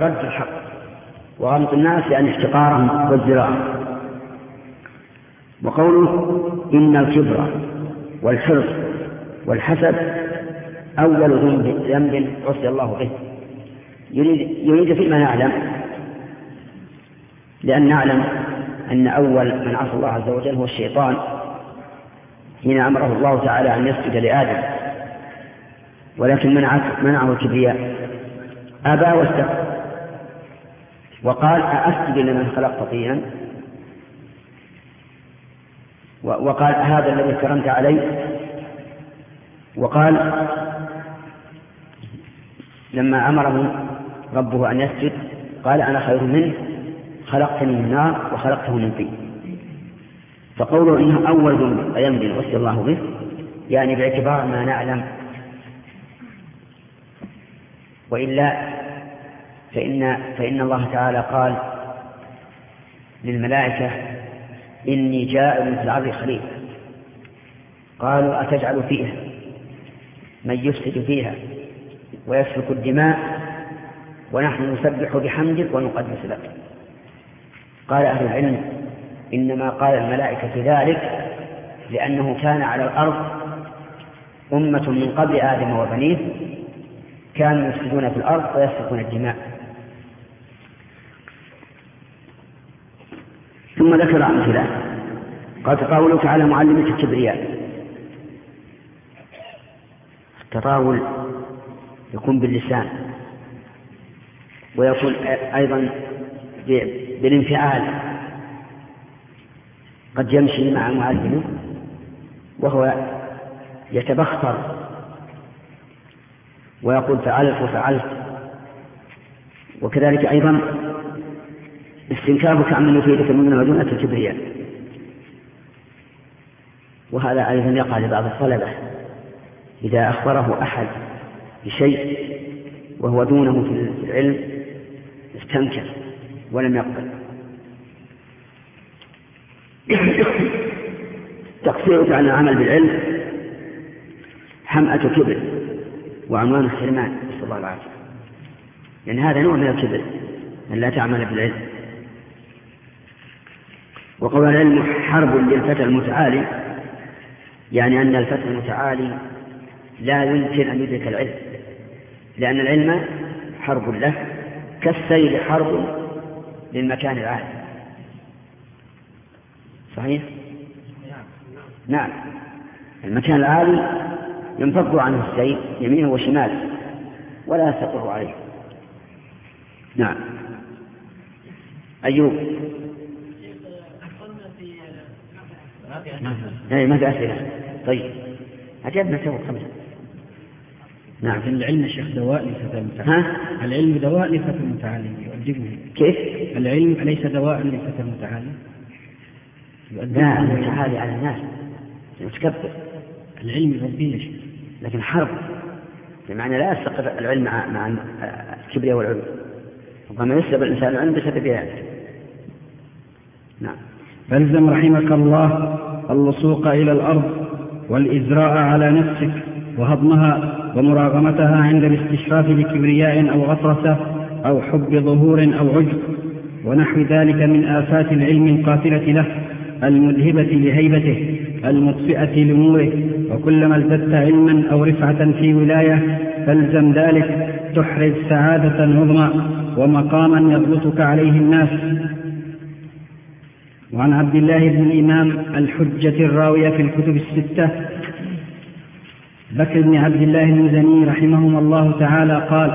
رد الحق وغمط الناس يعني احتقارهم وازدراءهم وقوله إن الكبر والحرص والحسد أول ذنب عصي الله به. يريد, يريد فيما نعلم. لأن نعلم أن أول من عصى الله عز وجل هو الشيطان. حين أمره الله تعالى أن يسجد لآدم. ولكن منعه منعه الكبرياء. أبى واستكبر. وقال أأسجد لمن خلقت طينا؟ وقال هذا الذي كرمت علي وقال لما أمره ربه أن يسجد قال أنا خير منه خلقتني من نار وخلقته من طين. فقوله إنه أول ذنب وصي الله به يعني باعتبار ما نعلم. وإلا فإن فإن الله تعالى قال للملائكة إني جاعل في الأرض خليفة قالوا أتجعل فيها؟ من يفسد فيها ويسفك الدماء ونحن نسبح بحمدك ونقدس لك. قال أهل العلم إنما قال الملائكة ذلك لأنه كان على الأرض أمة من قبل آدم وبنيه كانوا يفسدون في الأرض ويسفكون الدماء. ثم ذكر أمثلة قال تطاولك على معلمة الكبرياء. التطاول يكون باللسان. ويكون أيضا بالانفعال. قد يمشي مع معلمه وهو يتبختر. ويقول فعلت وفعلت وكذلك أيضا استنكافك عمن يفيدك من مدونة الكبرياء. وهذا أيضا يقع لبعض الطلبة. إذا أخبره أحد بشيء وهو دونه في العلم استنكر ولم يقبل. تقصيرك عن العمل بالعلم حمأة كبر وعنوان الحرمان نسأل الله العافية. لأن هذا نوع من الكبر أن لا تعمل بالعلم. وقول العلم حرب للفتى المتعالي يعني أن الفتى المتعالي لا يمكن أن يدرك العلم لأن العلم حرب له كالسيل حرب للمكان العالي. صحيح؟ نعم. المكان العالي ينفض عنه السيل يمينه وشماله ولا يستقر عليه. نعم. أيوب اي ما في أسئلة. طيب. عجبنا تو خمسة. نعم. العلم يا شيخ دواء للفتى المتعلم. ها؟ العلم دواء للفتى المتعلم. يؤدبه. كيف؟ العلم أليس دواء للفتى المتعلم؟ لا المتعالي على الناس. متكبر. العلم يربيه يا شيخ لكن حرب. بمعنى لا يستقر العلم مع مع الكبرياء والعلو ربما يسلب الإنسان العلم بسبب ذلك. نعم. فالزم رحمك الله اللصوق إلى الأرض والإزراء على نفسك وهضمها ومراغمتها عند الاستشراف بكبرياء أو غطرسة أو حب ظهور أو عجب ونحو ذلك من آفات العلم القاتلة له المذهبة لهيبته المطفئة لنوره وكلما ازددت علما أو رفعة في ولاية فالزم ذلك تحرز سعادة عظمى ومقاما يضبطك عليه الناس. وعن عبد الله بن الإمام الحجة الراوية في الكتب الستة بكر بن عبد الله المزني رحمهما الله تعالى قال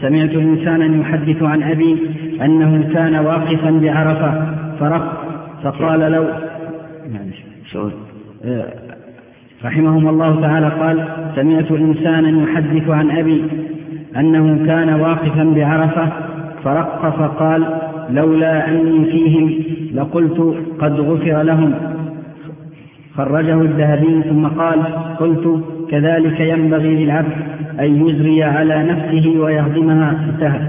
سمعت إنسانا يحدث عن أبي أنه كان واقفا بعرفة فرق فقال لو رحمهما الله تعالى قال سمعت إنسانا يحدث عن أبي أنه كان واقفا بعرفة فرق فقال لولا أني فيهم لقلت قد غفر لهم. خرجه الذهبي ثم قال قلت كذلك ينبغي للعبد أن يزري على نفسه ويهضمها انتهى.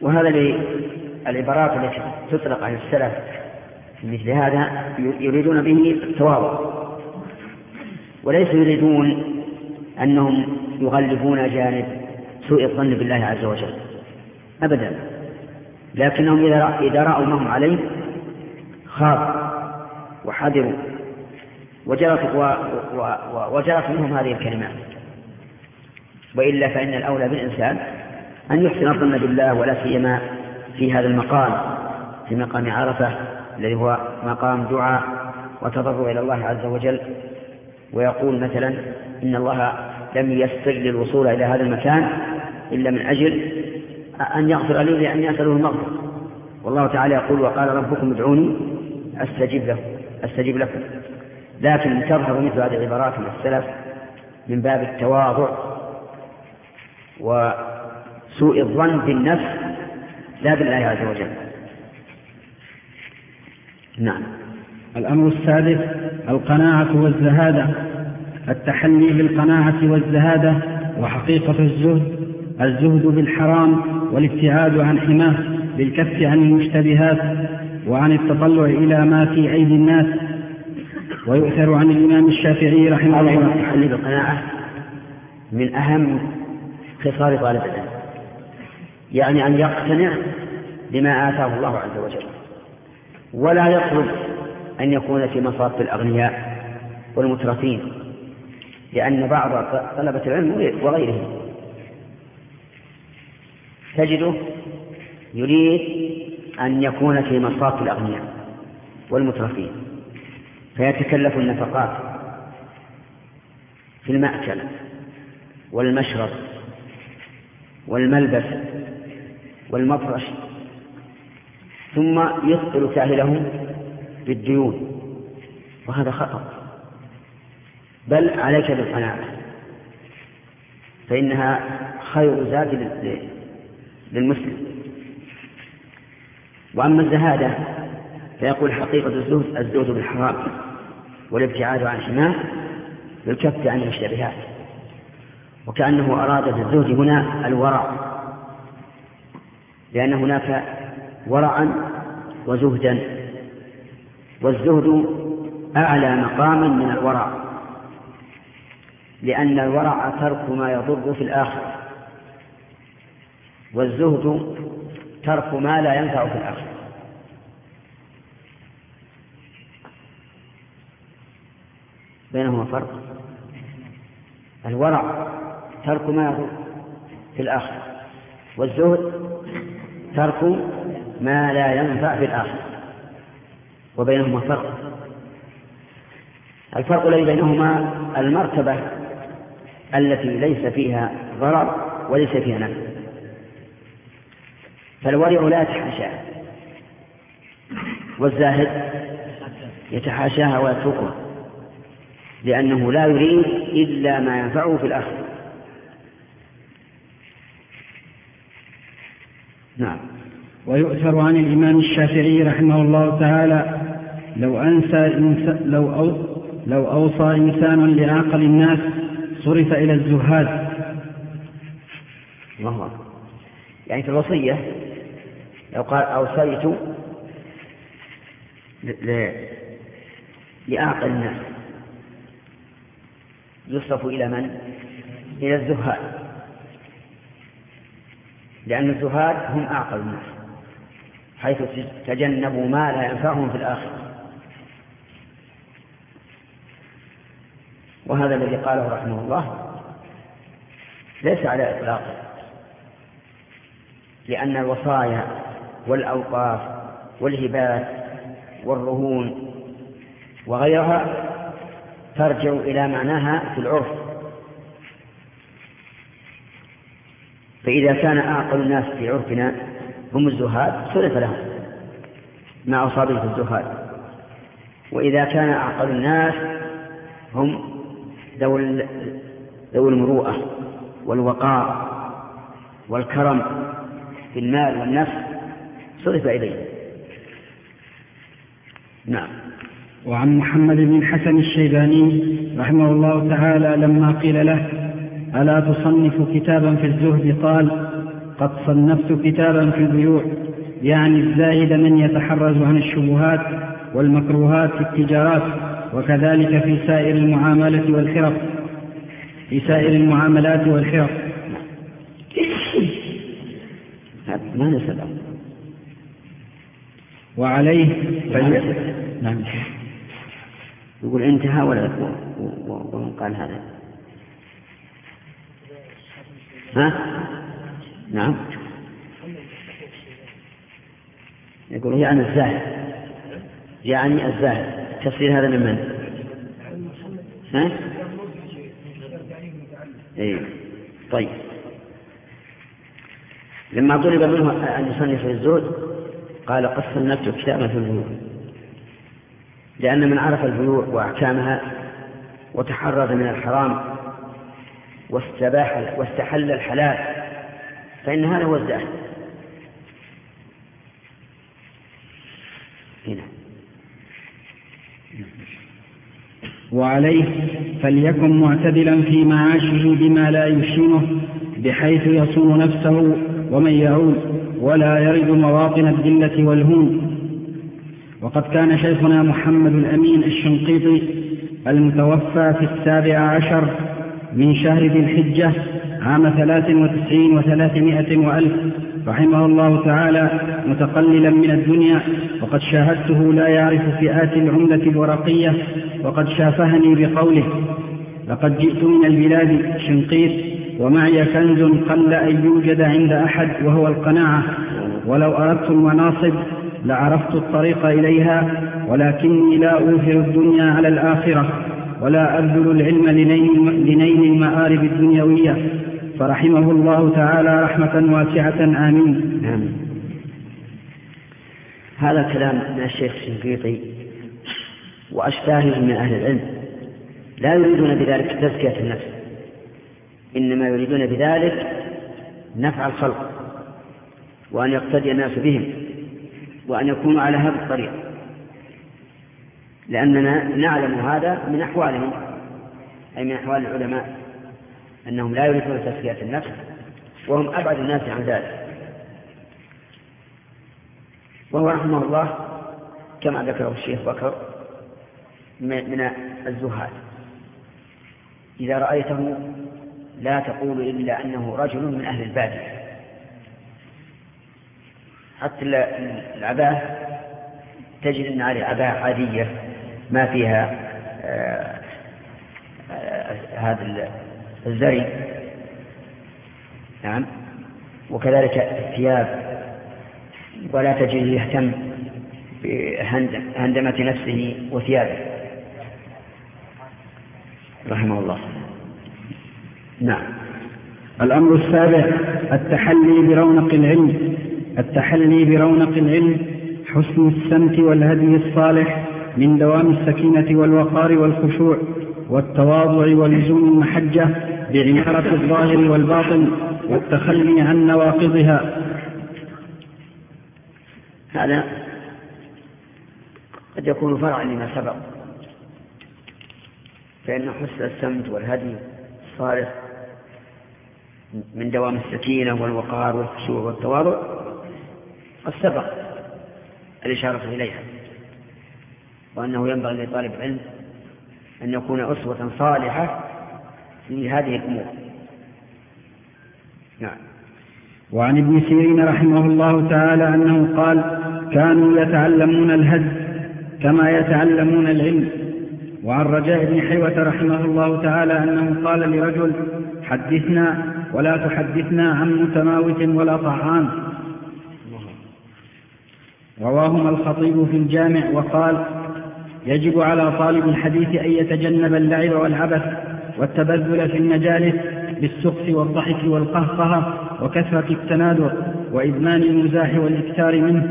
وهذا العبارات التي تطلق عن السلف في مثل هذا يريدون به التواضع. وليس يريدون أنهم يغلبون جانب سوء الظن بالله عز وجل. أبدا. لكنهم إذا رأوا ما هم عليه خافوا وحذروا. وجرت وجرت منهم هذه الكلمات. وإلا فإن الأولى بالإنسان أن يحسن الظن بالله ولا سيما في هذا المقام في مقام عرفة الذي هو مقام دعاء وتضرع إلى الله عز وجل. ويقول مثلا إن الله لم يسر للوصول إلى هذا المكان إلا من أجل أن يغفر لي لأني أسأله المغفرة. والله تعالى يقول وقال ربكم ادعوني أستجب له أستجب لكم. لكن تظهر مثل هذه العبارات من السلف من باب التواضع وسوء الظن بالنفس لا بالله عز وجل. نعم. الأمر السادس القناعة والزهادة. التحلي بالقناعة والزهادة وحقيقة الزهد. الزهد بالحرام والابتعاد عن حماه بالكف عن المشتبهات وعن التطلع إلى ما في أيدي الناس. ويؤثر عن الإمام الشافعي رحمه الله. التحلي بالقناعة من أهم خصال طالب العلم يعني أن يقتنع بما آتاه الله عز وجل. ولا يطلب أن يكون في مصاف الأغنياء والمترفين لأن بعض طلبة العلم وغيرهم تجده يريد أن يكون في مصاف الأغنياء والمترفين فيتكلف النفقات في المأكل والمشرب والملبس والمفرش ثم يثقل كاهله بالديون وهذا خطأ. بل عليك بالقناعة فإنها خير زاد للمسلم. وأما الزهادة فيقول حقيقة الزهد الزهد بالحرام والابتعاد عن حماه بالكف عن المشتبهات. وكأنه أراد بالزهد هنا الورع لأن هناك ورعا وزهدا. والزهد أعلى مقاما من الورع لأن الورع ترك ما يضر في الآخرة. والزهد ترك ما لا ينفع في الآخرة بينهما فرق. الورع ترك ما يضر في الآخرة والزهد ترك ما لا ينفع في الآخرة وبينهما فرق. الفرق الذي بينهما المرتبة التي ليس فيها ضرر وليس فيها نفع. فالورع لا يتحاشاها والزاهد يتحاشاها ويتركها لأنه لا يريد إلا ما ينفعه في الآخرة. نعم. ويؤثر عن الإمام الشافعي رحمه الله تعالى لو أنسى لو أو لو أوصى إنسان لعقل الناس صرف إلى الزهاد. الله يعني في الوصية لو قال أوصيت لأعقل الناس. يصرف إلى من؟ إلى الزهاد. لأن الزهاد هم أعقل الناس حيث تجنبوا ما لا ينفعهم في الآخرة. وهذا الذي قاله رحمه الله ليس على إطلاقه لأن الوصايا والأوقاف والهبات والرهون وغيرها ترجع إلى معناها في العرف. فإذا كان أعقل الناس في عرفنا هم الزهاد صرف لهم مع أصابه الزهاد. وإذا كان أعقل الناس هم ذوي ذو المروءة والوقار والكرم في المال والنفس صرف إليه. نعم. وعن محمد بن حسن الشيباني رحمه الله تعالى لما قيل له ألا تصنف كتابا في الزهد؟ قال قد صنفت كتابا في البيوع يعني الزاهد من يتحرز عن الشبهات والمكروهات في التجارات وكذلك في سائر المعاملة والحرف. في سائر المعاملات والحرف. ما نسأل وعليه فل... نعم. يقول انتهى ولا ومن قال هذا. ها؟ نعم. يقول يعني الزاهد. يعني الزاهد. تفسير هذا من من؟ ها؟ إيه. طيب. لما طلب منه أن يصنف في الزهد قال قد صنفت كتابا في البيوع لأن من عرف البيوع وأحكامها وتحرز من الحرام واستباح واستحل الحلال فإن هذا هو الزاهد هنا. وعليه فليكن معتدلا في معاشه بما لا يشينه بحيث يصون نفسه ومن يعود. ولا يرد مواطن الذلة والهون. وقد كان شيخنا محمد الأمين الشنقيطي المتوفى في السابع عشر من شهر ذي الحجة عام ثلاث وتسعين وثلاثمائة وألف رحمه الله تعالى متقللا من الدنيا وقد شاهدته لا يعرف فئات العملة الورقية وقد شافهني بقوله لقد جئت من البلاد شنقيط ومعي كنز قل أن يوجد عند أحد وهو القناعة. ولو أردت المناصب لعرفت الطريق إليها ولكني لا أوفر الدنيا على الآخرة ولا أبذل العلم لنيل المآرب الدنيوية. فرحمه الله تعالى رحمة واسعة. آمين. آمين هذا كلام من الشيخ الشنقيطي وأشباهه من أهل العلم. لا يريدون بذلك تزكية النفس. إنما يريدون بذلك نفع الخلق وأن يقتدي الناس بهم وأن يكونوا على هذا الطريق. لأننا نعلم هذا من أحوالهم أي من أحوال العلماء أنهم لا يريدون تزكية النفس وهم أبعد الناس عن ذلك. وهو رحمه الله كما ذكره الشيخ بكر من الزهاد. إذا رأيته لا تقول إلا أنه رجل من أهل البادية. حتى العباءة تجد أن عليه عباءة عادية ما فيها آه، آه، هذا الزري. نعم. وكذلك الثياب ولا تجد يهتم بهندمة نفسه وثيابه. رحمه الله. نعم. الأمر السابع التحلي برونق العلم. التحلي برونق العلم حسن السمت والهدي الصالح من دوام السكينة والوقار والخشوع والتواضع ولزوم المحجة بعمارة الظاهر والباطن والتخلي عن نواقضها. هذا قد يكون فرعا لما سبق. فإن حسن السمت والهدي الصالح من دوام السكينة والوقار والخشوع والتواضع قد سبق الإشارة إليها وأنه ينبغي لطالب العلم أن يكون أسوة صالحة في هذه الأمور. نعم. وعن ابن سيرين رحمه الله تعالى أنه قال كانوا يتعلمون الهد كما يتعلمون العلم. وعن رجاء بن حيوة رحمه الله تعالى أنه قال لرجل حدثنا ولا تحدثنا عن متماوت ولا طعام. رواهما الخطيب في الجامع وقال يجب على طالب الحديث أن يتجنب اللعب والعبث والتبذل في المجالس بالسخف والضحك والقهقهة وكثرة التنادر وإدمان المزاح والإكثار منه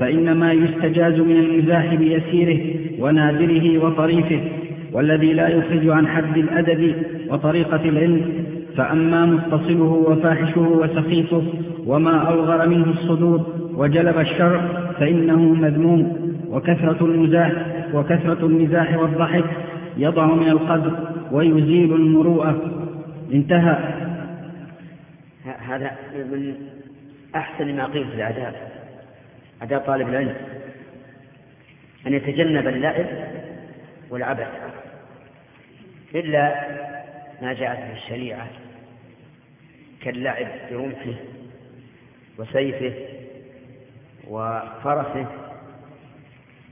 فإنما يستجاز من المزاح بيسيره ونادره وطريفه والذي لا يخرج عن حد الأدب وطريقة العلم فأما متصله وفاحشه وسخيفه وما أوغر منه الصدور وجلب الشر فإنه مذموم وكثرة المزاح وكثرة المزاح والضحك يضع من القدر ويزيل المروءة. انتهى. هذا من أحسن ما قيل في الآداب آداب طالب العلم. أن يتجنب اللعب والعبث. إلا ما جاءت به الشريعة. كاللعب برمحه وسيفه وفرسه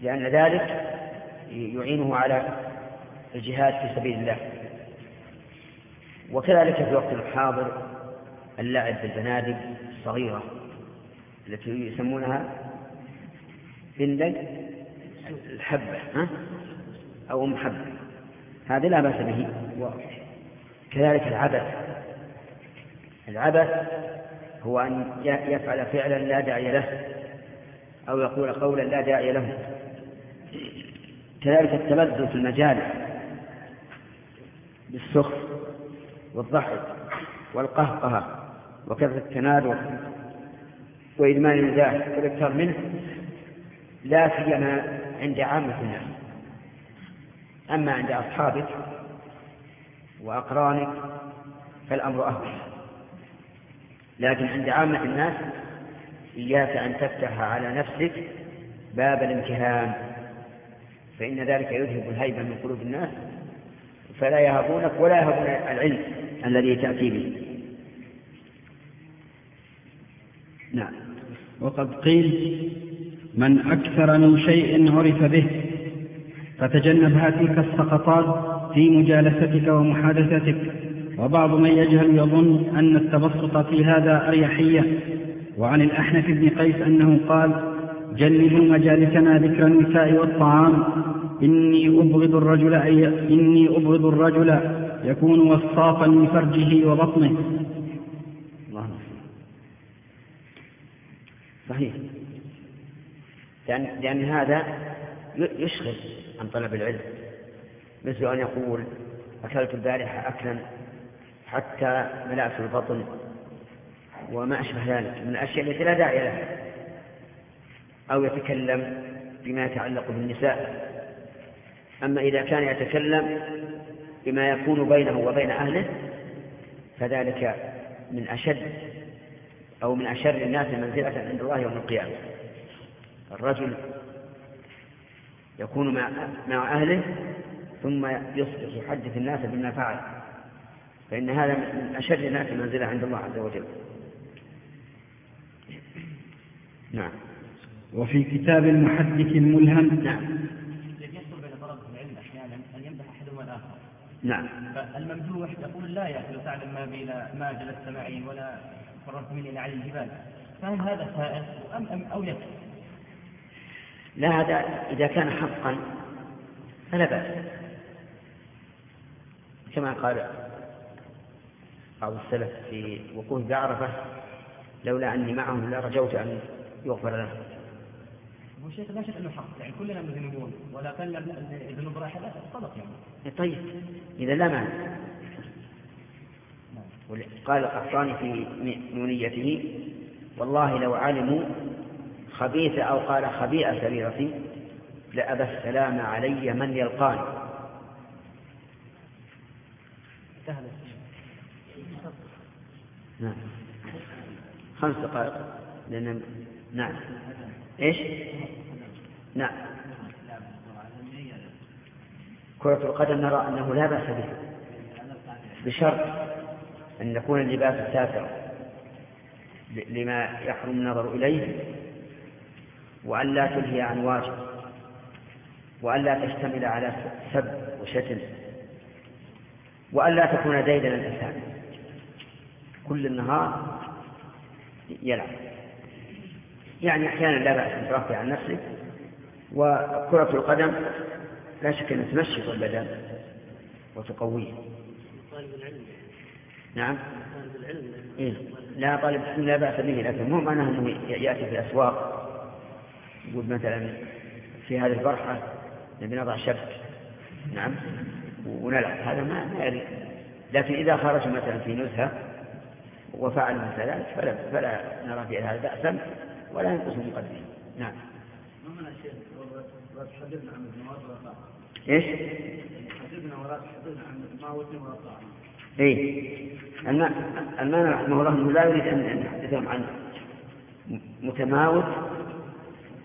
لأن ذلك يعينه على الجهاد في سبيل الله. وكذلك في الوقت الحاضر اللعب بالبنادق الصغيرة التي يسمونها بندق الحبة ها؟ أو محبة. هذا لا بأس به. كذلك العبث. العبث هو أن يفعل فعلا لا داعي له أو يقول قولا لا داعي له. كذلك التبذل في المجالس بالسخف والضحك والقهقهة وكثرة التنادر وإدمان المزاح والإكثار منه لا سيما عند عامة الناس أما عند أصحابك وأقرانك فالأمر أهون. لكن عند عامة الناس إياك أن تفتح على نفسك باب الامتهان فإن ذلك يذهب الهيبة من قلوب الناس فلا يهبونك ولا يهبون العلم الذي تأتي به. نعم. وقد قيل من أكثر من شيء عرف به فتجنبها تلك السقطات في مجالستك ومحادثتك وبعض من يجهل يظن أن التبسط في هذا أريحية. وعن الأحنف بن قيس أنه قال جنبوا مجالسنا ذكر النساء والطعام إني أبغض الرجل أي إني أبغض الرجل يكون وصافا لفرجه وبطنه. الله صحيح. لأن, لأن هذا يشغل عن طلب العلم. مثل أن يقول أكلت البارحة أكلا حتى ملأت البطن وما أشبه ذلك من الأشياء التي لا داعي لها أو يتكلم بما يتعلق بالنساء. أما إذا كان يتكلم بما يكون بينه وبين أهله فذلك من أشد أو من أشر الناس منزلة عند الله يوم القيامة. الرجل يكون مع أهله ثم يصبح يحدث الناس بما فعل. فإن هذا من أشد الناس منزلة عند الله عز وجل. نعم. وفي كتاب المحدث الملهم. نعم. يحصل بين طلبة العلم أحيانا أن يمدح أحدهما الآخر. نعم. فالممدوح يقول لا يأكل تعلم ما بين ما جلست معي ولا فررت مني على الجبال. فهل هذا سائر أم, أم أو يكفي؟ لا هذا إذا كان حقا فلا بأس. كما قال بعض السلف في وقوف بعرفة لولا أني معهم لرجوت أن يغفر لهم هو شيخ لا شك أنه حق يعني كلنا مذنبون ولكن الذنوب راحله صدق يعني. طيب. إذا لا مانع. قال القحطاني في نونيته والله لو علموا خبيث أو قال خبيئة سريرتي لأبى السلام علي من يلقاني. نعم. خمس دقائق. لأن نعم. إيش؟ نعم. كرة القدم نرى أنه لا بأس به بشرط أن يكون اللباس سافرا. لما يحرم النظر إليه. وأن لا تلهي عن واجب. وأن لا تشتمل على سب وشتم. وأن لا تكون ديدا الإنسان. كل النهار يلعب. يعني أحيانا لا بأس أن ترفع عن نفسك وكرة القدم لا شك أن تنشط البدن وتقويه نعم. إيه؟ لا طالب العلم لا بأس به لكن مو معناه أنه يأتي في الأسواق يقول مثلا في هذه البرحة نبي نضع شبك. نعم. ونلعب. هذا ما ما لكن إذا خرج مثلا في نزهة وفعل مثل ذلك فلا, فلا نرى في هذا بأسا ولا ينقص مقدمه نعم. تحدثنا عن إيش؟ تحدثنا ولا تحدثنا عن المواد والطاعة. اي المعنى رحمه الله أنه لا يريد أن يحدثهم عن متماوت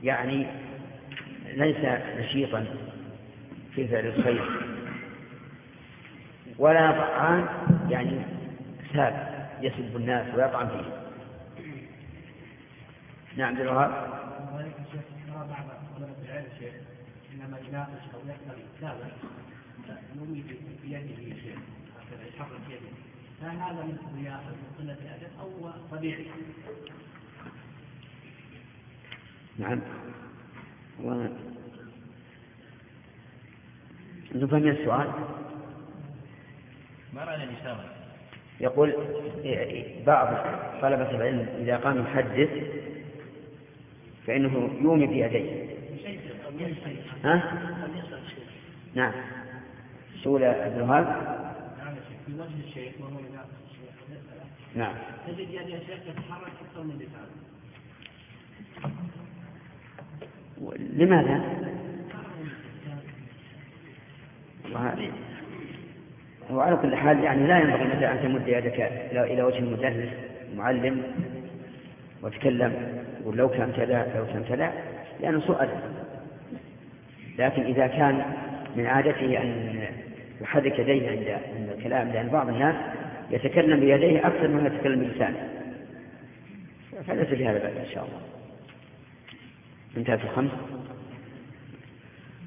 يعني ليس نشيطا في فعل الخير ولا طعام يعني ساب يسب الناس ويطعن فيه نعم عبد الوهاب إنما يناقش أو يسال كتابا يومي بيده شيء يحرك يده هل هذا من من قله ادب أو طبيعي؟ نعم. و... نفهم السؤال. ما معنى الإشارة؟ يقول بعض طلبة العلم إذا قام يحدث فإنه يومي بيديه ها؟ نعم. سؤال عبد الوهاب نعم. نعم تجد الشيخ أكثر من لماذا؟ والله وعلى كل حال يعني لا ينبغي مثلا أن تمد يدك إلى وجه المدرس المعلم وتكلم يقول لو كان كذا لو كان كذا لأنه أدب لكن إذا كان من عادته أن يحرك يديه عند عند الكلام لأن بعض الناس يتكلم بيديه أكثر مما يتكلم بلسانه. فليس في هذا بأس إن شاء الله. انتهت الخمس.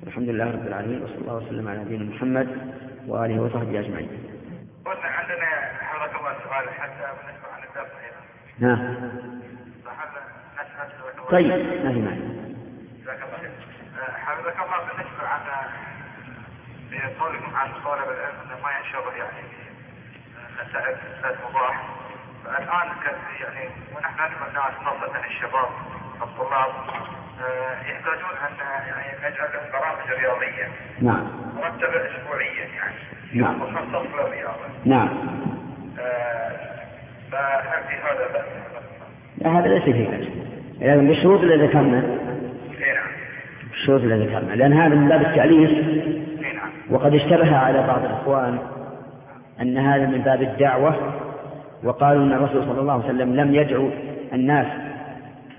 الحمد لله رب العالمين وصلى الله وسلم على نبينا محمد وآله وصحبه أجمعين. قلنا عندنا حضرتك الله سؤال حتى بالنسبة عن الدرس أيضا. نعم نسأل طيب ما في معنى جزاك الله خير. آه، حفظك الله بالنسبة عن قولكم عن طالب العلم إنه ما ينشغل يعني مسائل مسائل مباح فالآن كان يعني ونحن نسمع الناس خاصة الشباب الطلاب آه، يحتاجون أن يعني نجعل لهم برامج رياضية. نعم. مرتبة اسبوعيا يعني. نعم. مخصص للرياضة. نعم. آه، فهل في هذا بأس؟ لا هذا ليس فيه بأس. لكن بالشروط اللي ذكرنا. اي نعم. بالشروط اللي ذكرنا. لأن هذا من باب التأليف اي نعم. وقد اشتبه على بعض الإخوان أن هذا من باب الدعوة. وقالوا أن الرسول صلى الله عليه وسلم لم يدعو الناس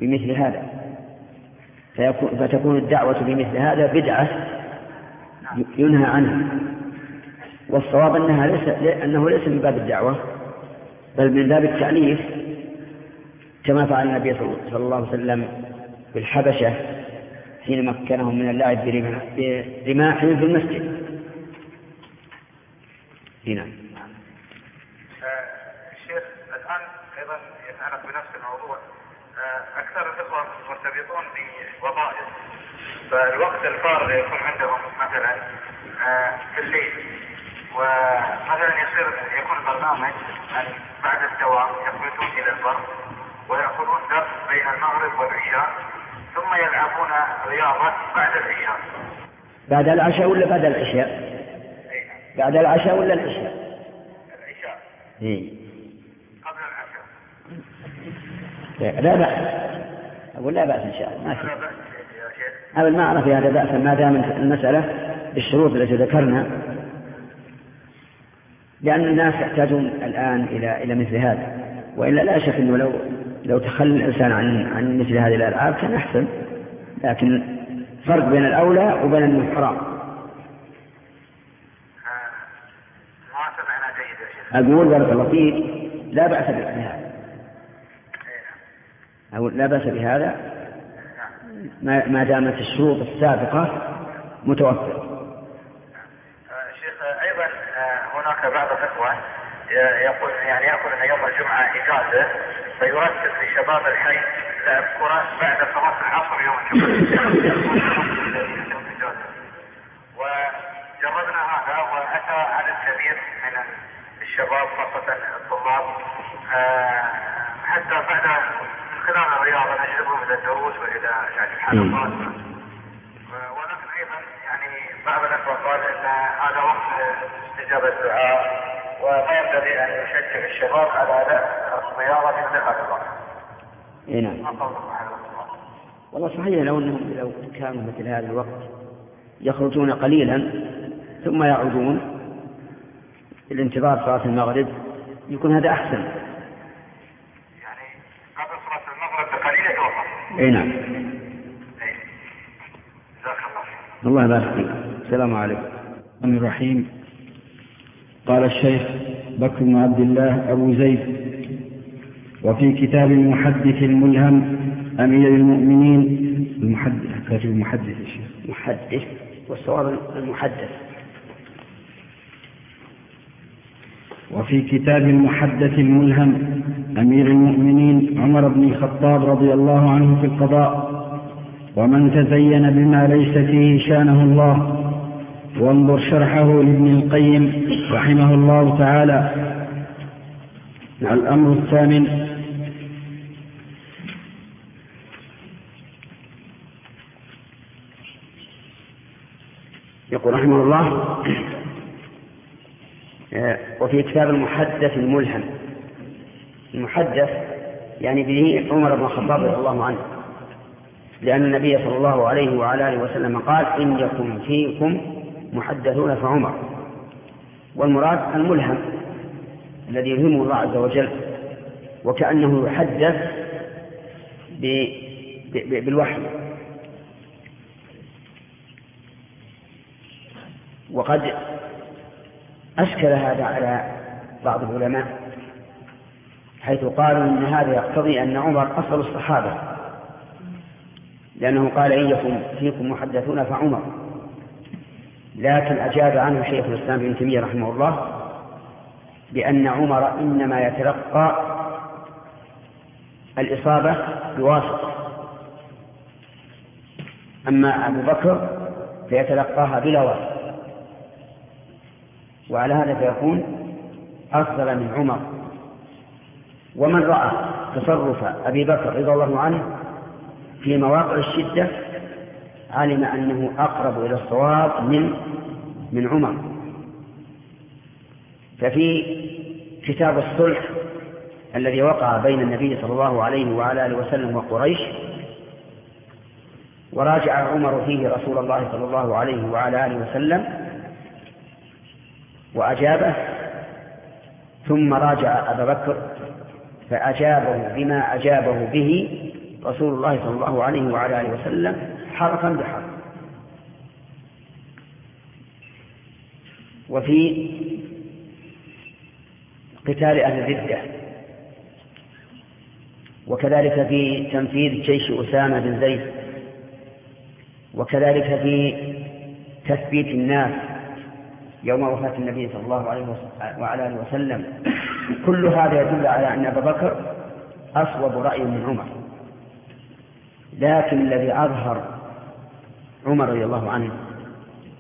بمثل هذا. فيكون فتكون الدعوة بمثل هذا بدعة. ينهى عنها. والصواب أنها ليس أنه ليس من باب الدعوة بل من باب التأليف كما فعل النبي صلى الله عليه وسلم بالحبشة حين مكنهم من اللعب برماح في المسجد. هنا. آه، الآن أيضا يتعلق بنفس الموضوع. آه، أكثر الإخوة مرتبطون بوظائف فالوقت الفارغ يكون عندهم مثلا آه، في الليل. ومثلا يصير يكون برنامج أن بعد الدوام يخرجون إلى البر ويأخذون درس بين المغرب والعشاء ثم يلعبون رياضة بعد العشاء. بعد العشاء ولا بعد العشاء؟ نعم. بعد العشاء ولا العشاء؟ العشاء. إيه. قبل العشاء. لا بأس. أقول لا بأس إن شاء الله ما في. أبدا ما أعرف هذا بأسا ما دامت المسألة بالشروط التي ذكرنا. لأن الناس يحتاجون الآن إلى إلى مثل هذا. وإلا لا شك أنه لو لو تخلى الإنسان عن عن مثل هذه الألعاب كان أحسن. لكن فرق بين الأولى وبين شيخ أقول بارك الله فيك لا بأس بهذا. أقول لا بأس بهذا. ما ما دامت الشروط السابقة متوفرة. شيخ أيضا آه، هناك بعض الإخوة ي- يقول يعني يأخذ أن يوم الجمعة إجازة فيرتب لشباب الحي. لعب كره بعد صلاة العصر يوم الجمعة. إجازة. وجربنا هذا وأتى عدد كبير من الشباب خاصة الطلاب. آه، حتى بعد خلال الرياضه نجذبهم إلى الدروس وإلى يعني الحلقات ولكن أيضا يعني بعض الاخوه قال أن هذا وقت استجابه الدعاء وما ينبغي أن يشجع الشباب على اداء الرياضه في مثل هذا الوقت. اي نعم؟ والله صحيح لو أنهم لو كانوا مثل هذا الوقت يخرجون قليلا ثم يعودون الانتظار صلاة المغرب يكون هذا أحسن يعني قبل صلاه المغرب بقليل نعم. اي جزاك الله خير. الله يبارك فيك. السلام عليكم. الرحمن الرحيم. قال الشيخ بكر بن عبد الله أبو زيد وفي كتاب المحدث الملهم أمير المؤمنين المحدث كاتب المحدث الشيخ محدث والصواب المحدث. وفي كتاب المحدث الملهم أمير المؤمنين عمر بن الخطاب رضي الله عنه في القضاء ومن تزين بما ليس فيه شانه الله وانظر شرحه لابن القيم رحمه الله تعالى. الأمر الثامن يقول رحمه الله آه، وفي كتاب المحدث الملهم المحدث يعني به عمر بن الخطاب رضي الله عنه. لأن النبي صلى الله عليه وعلى آله وسلم قال إن يكن فيكم محدثون فعمر. والمراد الملهم الذي يلهمه الله عز وجل وكأنه يحدث بالوحي. وقد أشكل هذا على بعض العلماء حيث قالوا إن هذا يقتضي أن عمر أصل الصحابة. لأنه قال يكن فيكم محدثون فعمر. لكن أجاب عنه شيخ الإسلام ابن تيمية رحمه الله بأن عمر إنما يتلقى الإصابة بواسطة. أما أبو بكر فيتلقاها بلا واسطة. وعلى هذا فيكون أفضل من عمر. ومن رأى تصرف أبي بكر رضي الله عنه في مواقع الشدة علم أنه أقرب إلى الصواب من من عمر. ففي كتاب الصلح الذي وقع بين النبي صلى الله عليه وعلى آله وسلم وقريش وراجع عمر فيه رسول الله صلى الله عليه وعلى آله وسلم وأجابه ثم راجع أبا بكر فأجابه بما أجابه به رسول الله صلى الله عليه وعلى آله وسلم حرفا بحرف. وفي قتال أهل الردة وكذلك في تنفيذ جيش أسامة بن زيد وكذلك في تثبيت الناس يوم وفاة النبي صلى الله عليه وعلى آله وسلم. كل هذا يدل على أن أبا بكر أصوب رأي من عمر. لكن الذي أظهر عمر رضي الله عنه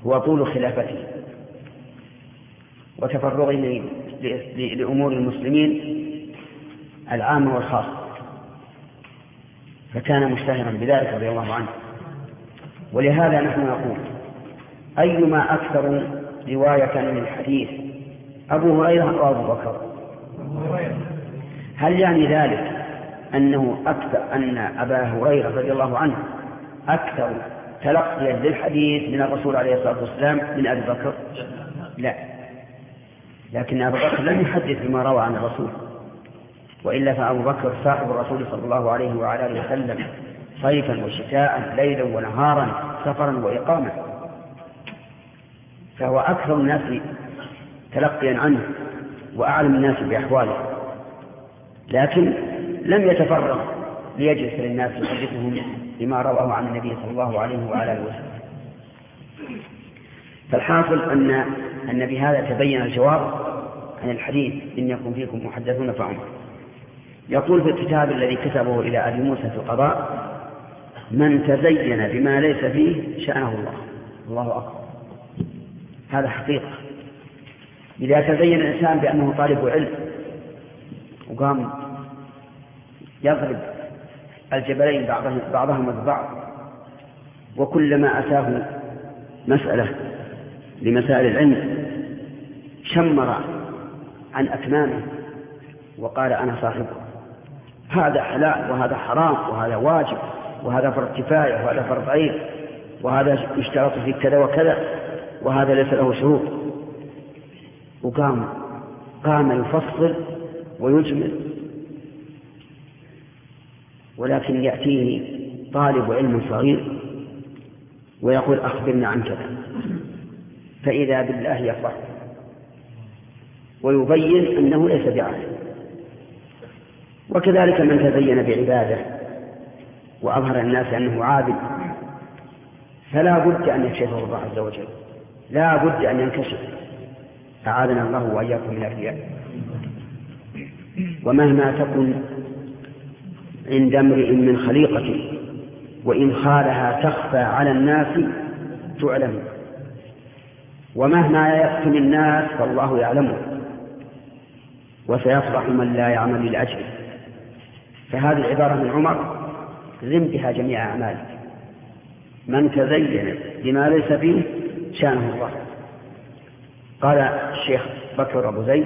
هو طول خلافته وتفرغه لأمور المسلمين العامة والخاصة. فكان مشتهرا بذلك رضي الله عنه. ولهذا نحن نقول أيما أكثر رواية من الحديث أبو هريرة أو أبو بكر؟ هل يعني ذلك أنه أكثر أن أبا هريرة رضي الله عنه أكثر تلقيا للحديث من الرسول عليه الصلاة والسلام من أبي بكر؟ لا. لكن أبا بكر لم يحدث بما روى عن الرسول وإلا فأبو بكر صاحب الرسول صلى الله عليه وعلى آله وسلم صيفا وشتاء ليلا ونهارا سفرا وإقامة فهو أكثر الناس تلقيا عنه. وأعلم الناس بأحواله. لكن لم يتفرغ ليجلس للناس يحدثهم بما رواه عن النبي صلى الله عليه وعلى آله وسلم. فالحاصل أن أن بهذا تبين الجواب عن الحديث إن يكن فيكم محدثون فعمر يقول في الكتاب الذي كتبه إلى أبي موسى في القضاء من تزين بما ليس فيه شأنه الله. الله أكبر. هذا حقيقة. إذا تزين الإنسان بأنه طالب علم وقام يضرب الجبلين بعضهما ببعض وكلما أتاه مسألة لمسائل العلم شمر عن أكمامه وقال أنا صاحبه هذا حلال وهذا حرام وهذا واجب وهذا فرض كفاية وهذا فرض عين وهذا يشترط في كذا وكذا وهذا ليس له شروط. وقام قام يفصل ويجمل ولكن يأتيه طالب علم صغير ويقول أخبرنا عن كذا. فإذا بالله يفرح. ويبين أنه ليس بعالم. وكذلك من تزين بعبادة وأظهر الناس أنه عابد فلا بد أن يكشفه الله عز وجل. لا بد أن ينكشف أعاذنا الله وإياكم من الرياء ومهما تكن عند امرئ من خليقة وإن خالها تخفى على الناس تعلم. ومهما يكتم الناس فالله يعلمه وسيفرح من لا يعمل لأجله فهذه العبارة من عمر زم بها جميع أعمالك من تزين بما ليس فيه شانه الله. قال الشيخ بكر أبو زيد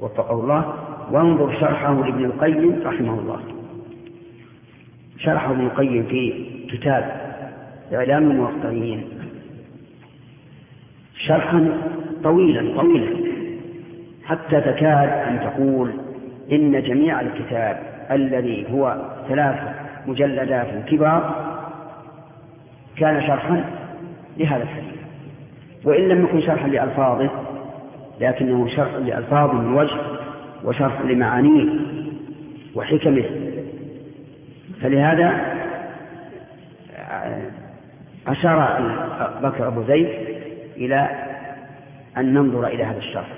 وفقه الله وانظر شرحه لابن القيم رحمه الله. شرحه ابن القيم في كتاب إعلام الموقعين. شرحا طويلا طويلا. حتى تكاد أن تقول إن جميع الكتاب الذي هو ثلاث مجلدات كبار كان شرحا لهذا الحديث. وإن لم يكن شرحا لألفاظه لكنه شرح لألفاظه من وجه وشرح لمعانيه وحكمه. فلهذا أشار بكر أبو زيد إلى أن ننظر إلى هذا الشرح.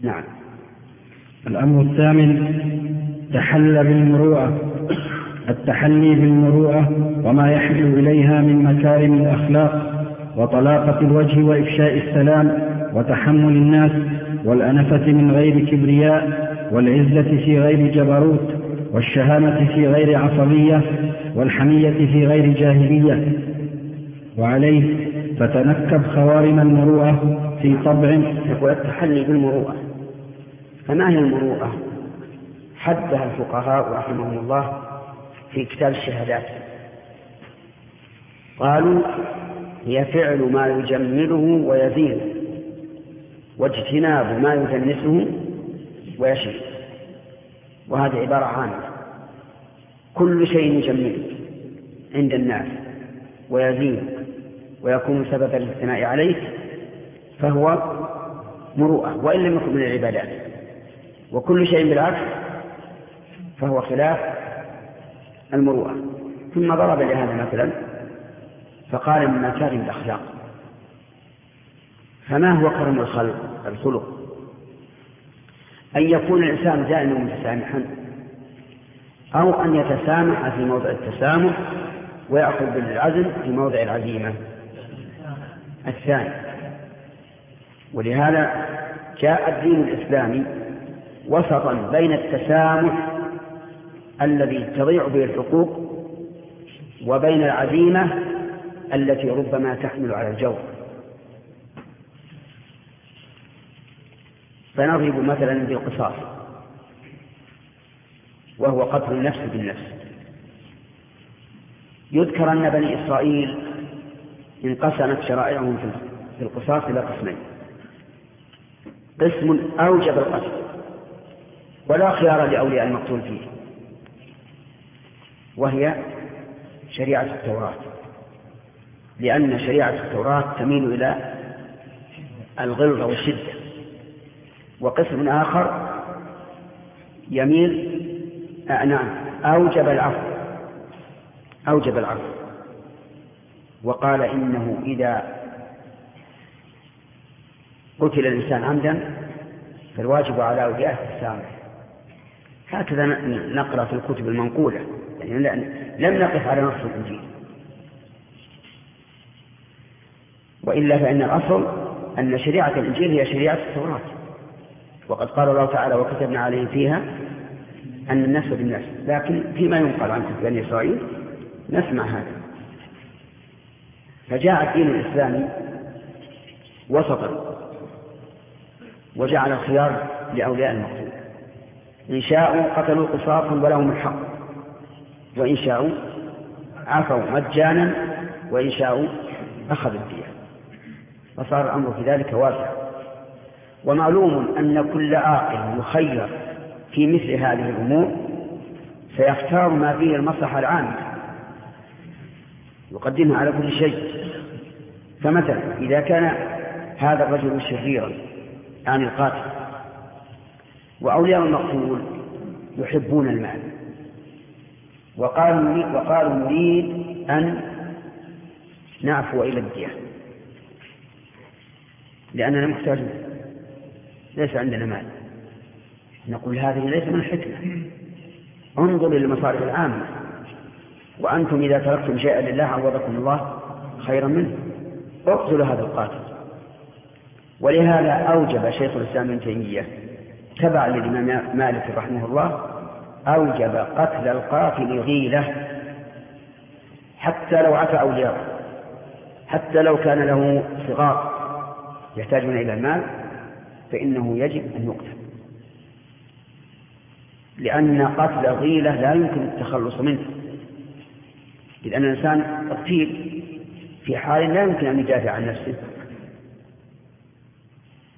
نعم. الأمر الثامن تحل بالمروءة. التحلي بالمروءة وما يحل إليها من مكارم الأخلاق. وطلاقة الوجه وإفشاء السلام وتحمل الناس والأنفة من غير كبرياء والعزة في غير جبروت والشهامة في غير عصبية والحمية في غير جاهلية. وعليه فتنكب خوارم المروءة في طبع يقول التحلي بالمروءة. فما هي المروءة؟ حدها الفقهاء رحمهم الله في كتاب الشهادات. قالوا هي فعل ما يجمله ويزينه واجتناب ما يدنسه ويشفي وهذه عبارة عامة. كل شيء يجمله عند الناس ويزين ويكون سببا للثناء عليه فهو مروءة وإن لم يكن من العبادات. وكل شيء بالعكس فهو خلاف المروءة. ثم ضرب لهذا مثلا فقال من مكارم الأخلاق. فما هو كرم الخلق؟ الخلق. أن يكون الإنسان دائما متسامحا أو أن يتسامح في موضع التسامح ويأخذ بالعزم في موضع العزيمة. الثاني. ولهذا جاء الدين الإسلامي وسطا بين التسامح الذي تضيع به الحقوق وبين العزيمة التي ربما تحمل على الجور. فنضرب مثلا بالقصاص وهو قتل النفس بالنفس. يذكر أن بني إسرائيل انقسمت شرائعهم في القصاص إلى قسمين. قسم أوجب القتل ولا خيار لأولياء المقتول فيه وهي شريعة التوراة. لأن شريعة التوراة تميل إلى الغلظة والشدة. وقسم آخر يميل آه نعم أوجب العفو أوجب العفو. وقال إنه إذا قتل الإنسان عمدا فالواجب على أوليائه السامح هكذا نقرأ في الكتب المنقولة يعني لم نقف على نص الإنجيل. وإلا فإن الأصل أن شريعة الإنجيل هي شريعة التوراة. وقد قال الله تعالى وكتبنا عليهم فيها أن الناس بالناس لكن فيما ينقل عن بني إسرائيل نسمع هذا. فجاء الدين الإسلامي وسطا وجعل الخيار لأولياء المقتول. إن شاءوا قتلوا قصاصا ولهم الحق. وإن شاءوا عفوا مجانا. وإن شاءوا أخذوا الدية فصار الأمر في ذلك واسع. ومعلوم أن كل عاقل يخير في مثل هذه الأمور سيختار ما فيه المصلحة العامة يقدمها على كل شيء. فمثلا إذا كان هذا الرجل شريرا عن القاتل وأولياء المقتول يحبون المال وقالوا وقالوا نريد أن نعفو إلى الدية. لأننا محتاجون. ليس عندنا مال. نقول هذه ليس من الحكمة انظر للمصالح العامة. وأنتم إذا تركتم شيئا لله عوضكم الله خيرا منه. اقتلوا هذا القاتل. ولهذا أوجب شيخ الإسلام ابن تيمية تبعا للإمام مالك رحمه الله أوجب قتل القاتل غيلة حتى لو عفى أولياءه حتى لو كان له صغار. يحتاجون إلى المال فإنه يجب أن يقتل. لأن قتل غيلة لا يمكن التخلص منه. لأن الإنسان قتيل في حال لا يمكن أن يدافع عن نفسه.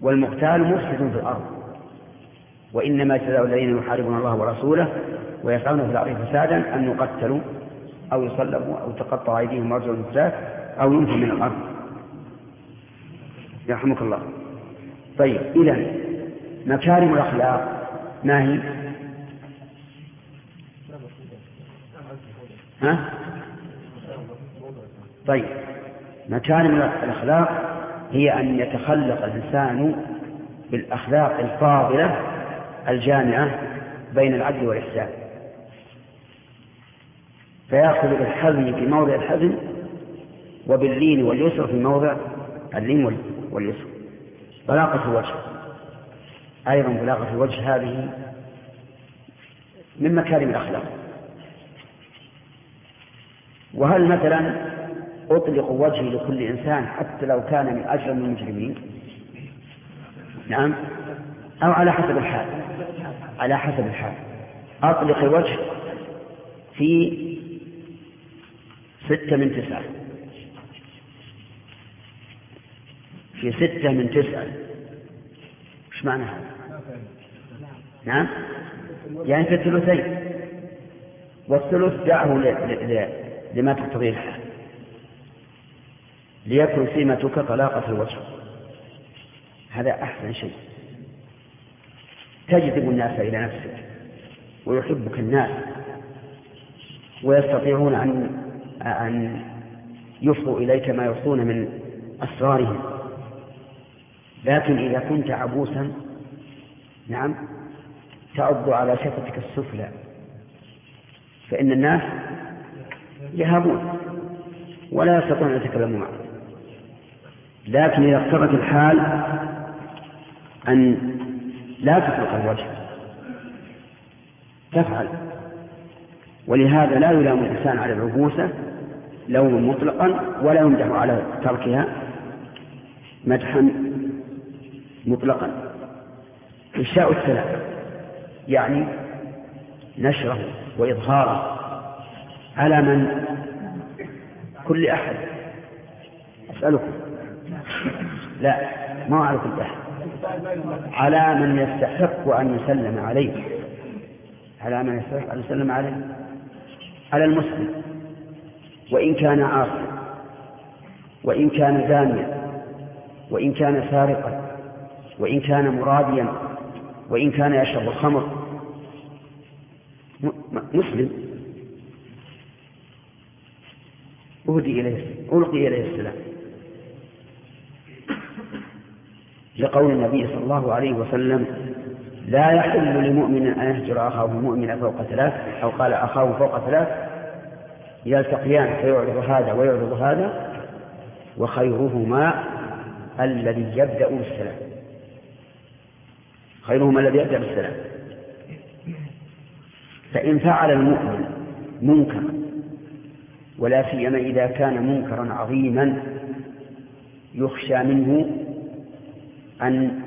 والمقتال مفسد في الأرض. وإنما جزاء الذين يحاربون الله ورسوله ويسعون في الأرض فسادا أن يقتلوا أو يصلبوا أو تقطع أيديهم وأرجلهم أو ينفوا من الأرض. يرحمك الله طيب إذا مكارم الأخلاق ما هي؟ ها؟ طيب مكارم الأخلاق هي أن يتخلق الإنسان بالأخلاق الفاضلة الجامعة بين العدل والإحسان فيأخذ بالحزم في موضع الحزم وباللين واليسر في موضع اللين واليسر بلاغة الوجه. أيضا بلاغة الوجه هذه من مكارم الأخلاق. وهل مثلا أطلق وجهي لكل إنسان حتى لو كان من أجرم المجرمين؟ نعم. أو على حسب الحال. على حسب الحال. أطلق الوجه في ستة من تسعة. في ستة من تسعة. إيش معنى هذا؟ نعم؟ يعني في الثلثين. والثلث دعه لما تقتضيه الحال. ليكن سمتك طلاقة الوجه هذا أحسن شيء. تجذب الناس إلى نفسك ويحبك الناس ويستطيعون أن أن يفضوا إليك ما يفضون من أسرارهم. لكن إذا كنت عبوسا نعم تعض على شفتك السفلى فإن الناس يهابون ولا يستطيعون أن يتكلموا معك. لكن إذا اقتضت الحال أن لا تطلق الوجه تفعل. ولهذا لا يلام الإنسان على العبوسة لوما مطلقا ولا يمدح على تركها مدحا مطلقا. إنشاء السلام يعني نشره وإظهاره على من؟ كل أحد. أسألكم. لا ما على كل أحد على من يستحق أن يسلم عليه. على من يستحق أن يسلم عليه؟ على المسلم. وإن كان عاصيا وإن كان زانيا وإن كان سارقا وإن كان مراديا وإن كان يشرب الخمر. مسلم. أهدي إليه ألقي إليه السلام. لقول النبي صلى الله عليه وسلم لا يحل لمؤمن أن يهجر أخاه المؤمن فوق ثلاث. أو قال أخاه فوق ثلاث. يلتقيان فيعرض هذا ويعرض هذا. وخيرهما الذي يبدأ بالسلام. خيرهما الذي يبدأ بالسلام فإن فعل المؤمن منكر ولا سيما إذا كان منكرا عظيما يخشى منه أن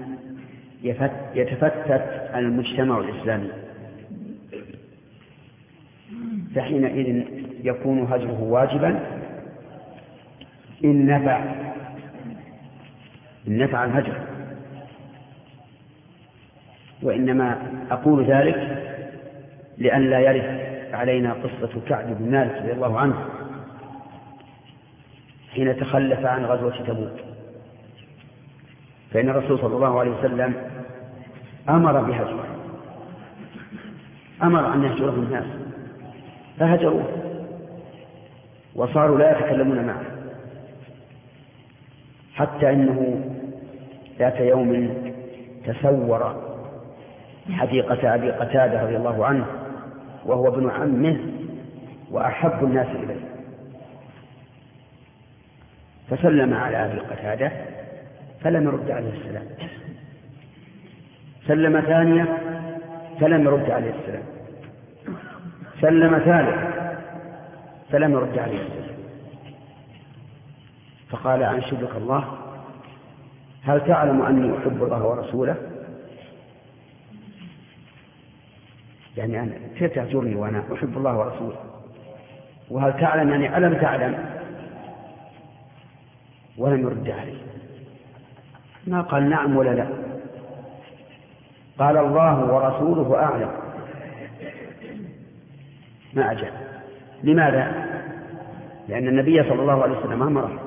يتفتت المجتمع الإسلامي. فحينئذ يكون هجره واجبا إن نفع إن نفع الهجر. وإنما أقول ذلك لئلا يرث علينا قصة كعب بن مالك رضي الله عنه حين تخلف عن غزوة تبوك. فإن الرسول صلى الله عليه وسلم أمر بهجره أمر أن يهجره الناس. فهجروه. وصاروا لا يتكلمون معه. حتى إنه ذات يوم تسور حديقة أبي قتادة رضي الله عنه وهو ابن عمه وأحب الناس إليه. فسلم على أبي قتادة فلم يرد عليه السلام. سلم ثانية فلم يرد عليه السلام. سلم ثالث فلم يرد عليه السلام. فقال أنشدك الله هل تعلم أني أحب الله ورسوله؟ يعني أنا كيف تهجرني وأنا أحب الله ورسوله؟ وهل تعلم يعني ألم تعلم؟ ولم يرد عليه ما قال نعم ولا لا؟ قال الله ورسوله أعلم. ما أجاب. لماذا؟ لأن النبي صلى الله عليه وسلم أمره.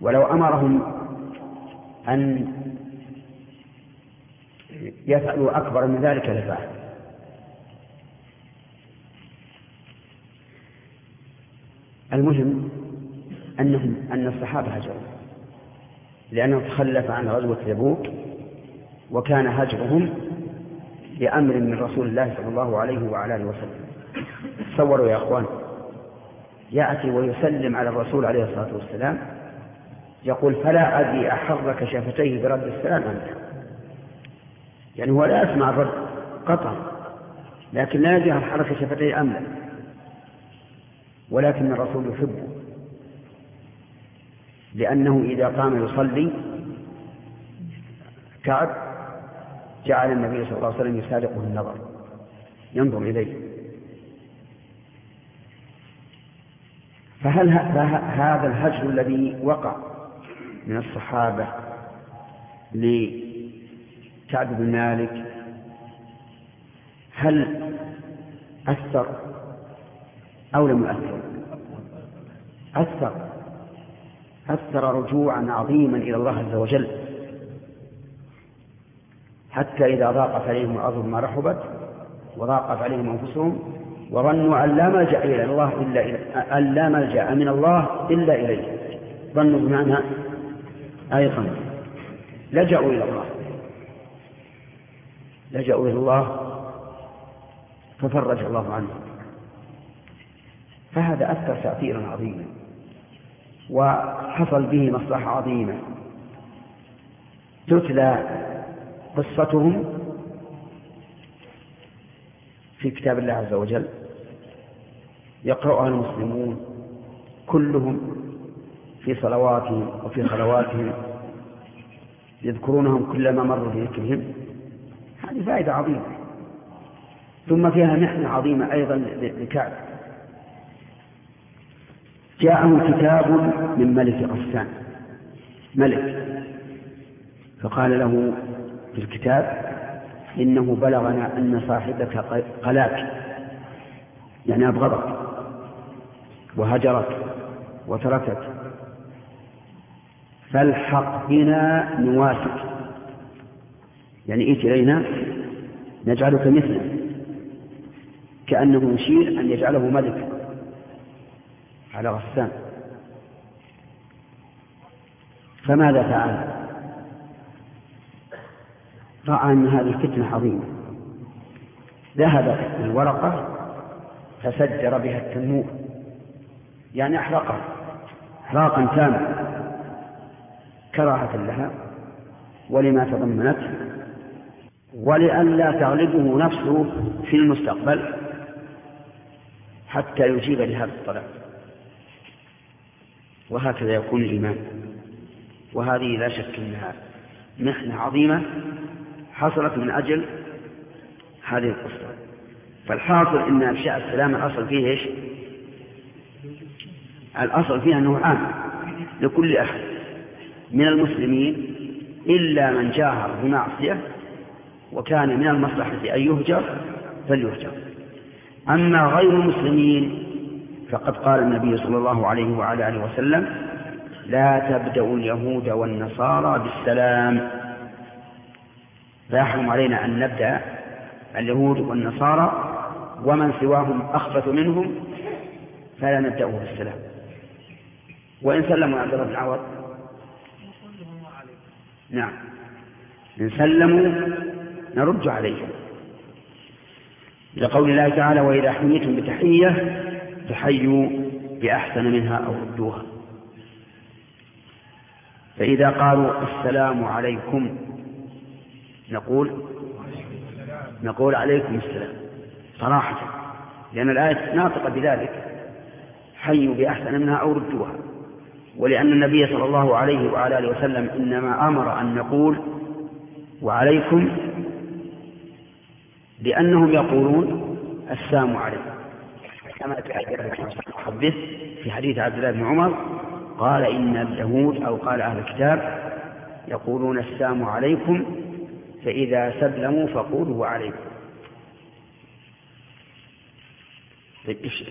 ولو أمرهم أن يفعلوا أكبر من ذلك لفعل المهم أنهم أن الصحابة هجروا لأنه تخلف عن غزوة تبوك وكان هجرهم بأمر من رسول الله صلى الله عليه وعلى آله وسلم. تصوروا يا أخوان. يأتي ويسلم على الرسول عليه الصلاة والسلام. يقول فلا أدري أحرك شفتيه برد السلام أم لا. يعني هو لا يسمع الرد قطعا لكن لا يدري هل حرك شفتيه أم لا. ولكن الرسول يحبه. لأنه إذا قام يصلي كعب جعل النبي صلى الله عليه وسلم يسابقه النظر. ينظر إليه. فهل هذا الهجر الذي وقع من الصحابة لكعب بن مالك هل أثر أو لم يؤثر. أثر. أثر رجوعا عظيما إلى الله عز وجل. حتى إذا ضاقت عليهم الأرض ما رحبت وضاقت عليهم أنفسهم وظنوا أن لا ملجأ إلى الله إلا أن لا ملجأ من الله إلا إليه. ظنوا بمعنى أيضا. لجأوا إلى الله. لجأوا إلى الله ففرج الله عنهم فهذا أثر تأثيرا عظيما وحصل به مصلحة عظيمة. تتلى قصتهم في كتاب الله عز وجل يقرأها المسلمون كلهم في صلواتهم وفي خلواتهم يذكرونهم كلما مروا بذكرهم هذه فائدة عظيمة. ثم فيها محنة عظيمة أيضا لكعب. جاءه كتاب من ملك غسان ملك. فقال له في الكتاب إنه بلغنا أن صاحبك قلاك يعني أبغضك. وهجرك. وتركك. فالحق بنا نواسك. يعني ائت إلينا؟ نجعلك مثله. كأنه يشير أن يجعله ملك. على غسان. فماذا فعل؟ رأى أن هذه فتنة عظيمة. ذهب الورقة فسجر بها التنور. يعني أحرقها. إحراقا تاما كراهة لها ولما تضمنت ولئلا تغلبه نفسه في المستقبل حتى يجيب لهذا الطلب. وهكذا يكون الإيمان. وهذه لا شك أنها محنة عظيمة حصلت من أجل هذه القصة. فالحاصل أن أفشاء السلام الأصل فيه إيش؟ الأصل فيه أنه عام لكل أحد من المسلمين إلا من جاهر بمعصية وكان من المصلحة أن يهجر فليهجر. أما غير المسلمين فقد قال النبي صلى الله عليه وعلى آله وسلم لا تبدأوا اليهود والنصارى بالسلام. فيحرم علينا أن نبدأ اليهود والنصارى ومن سواهم أخبث منهم فلا نبدأه بالسلام. وإن سلموا عبد الله بن عوض. نعم. إن سلموا نرد عليهم. لقول الله تعالى وإذا حييتم بتحية فحيوا بأحسن منها أو ردوها. فإذا قالوا السلام عليكم نقول نقول عليكم السلام صراحة لأن الآية ناطقة بذلك حيوا بأحسن منها أو ردوها. ولأن النبي صلى الله عليه وعلى آله وسلم إنما أمر أن نقول وعليكم لأنهم يقولون السلام عليكم. كما به في حديث عبد الله بن عمر قال إن اليهود أو قال أهل الكتاب يقولون السلام عليكم فإذا سلموا فقولوا وعليكم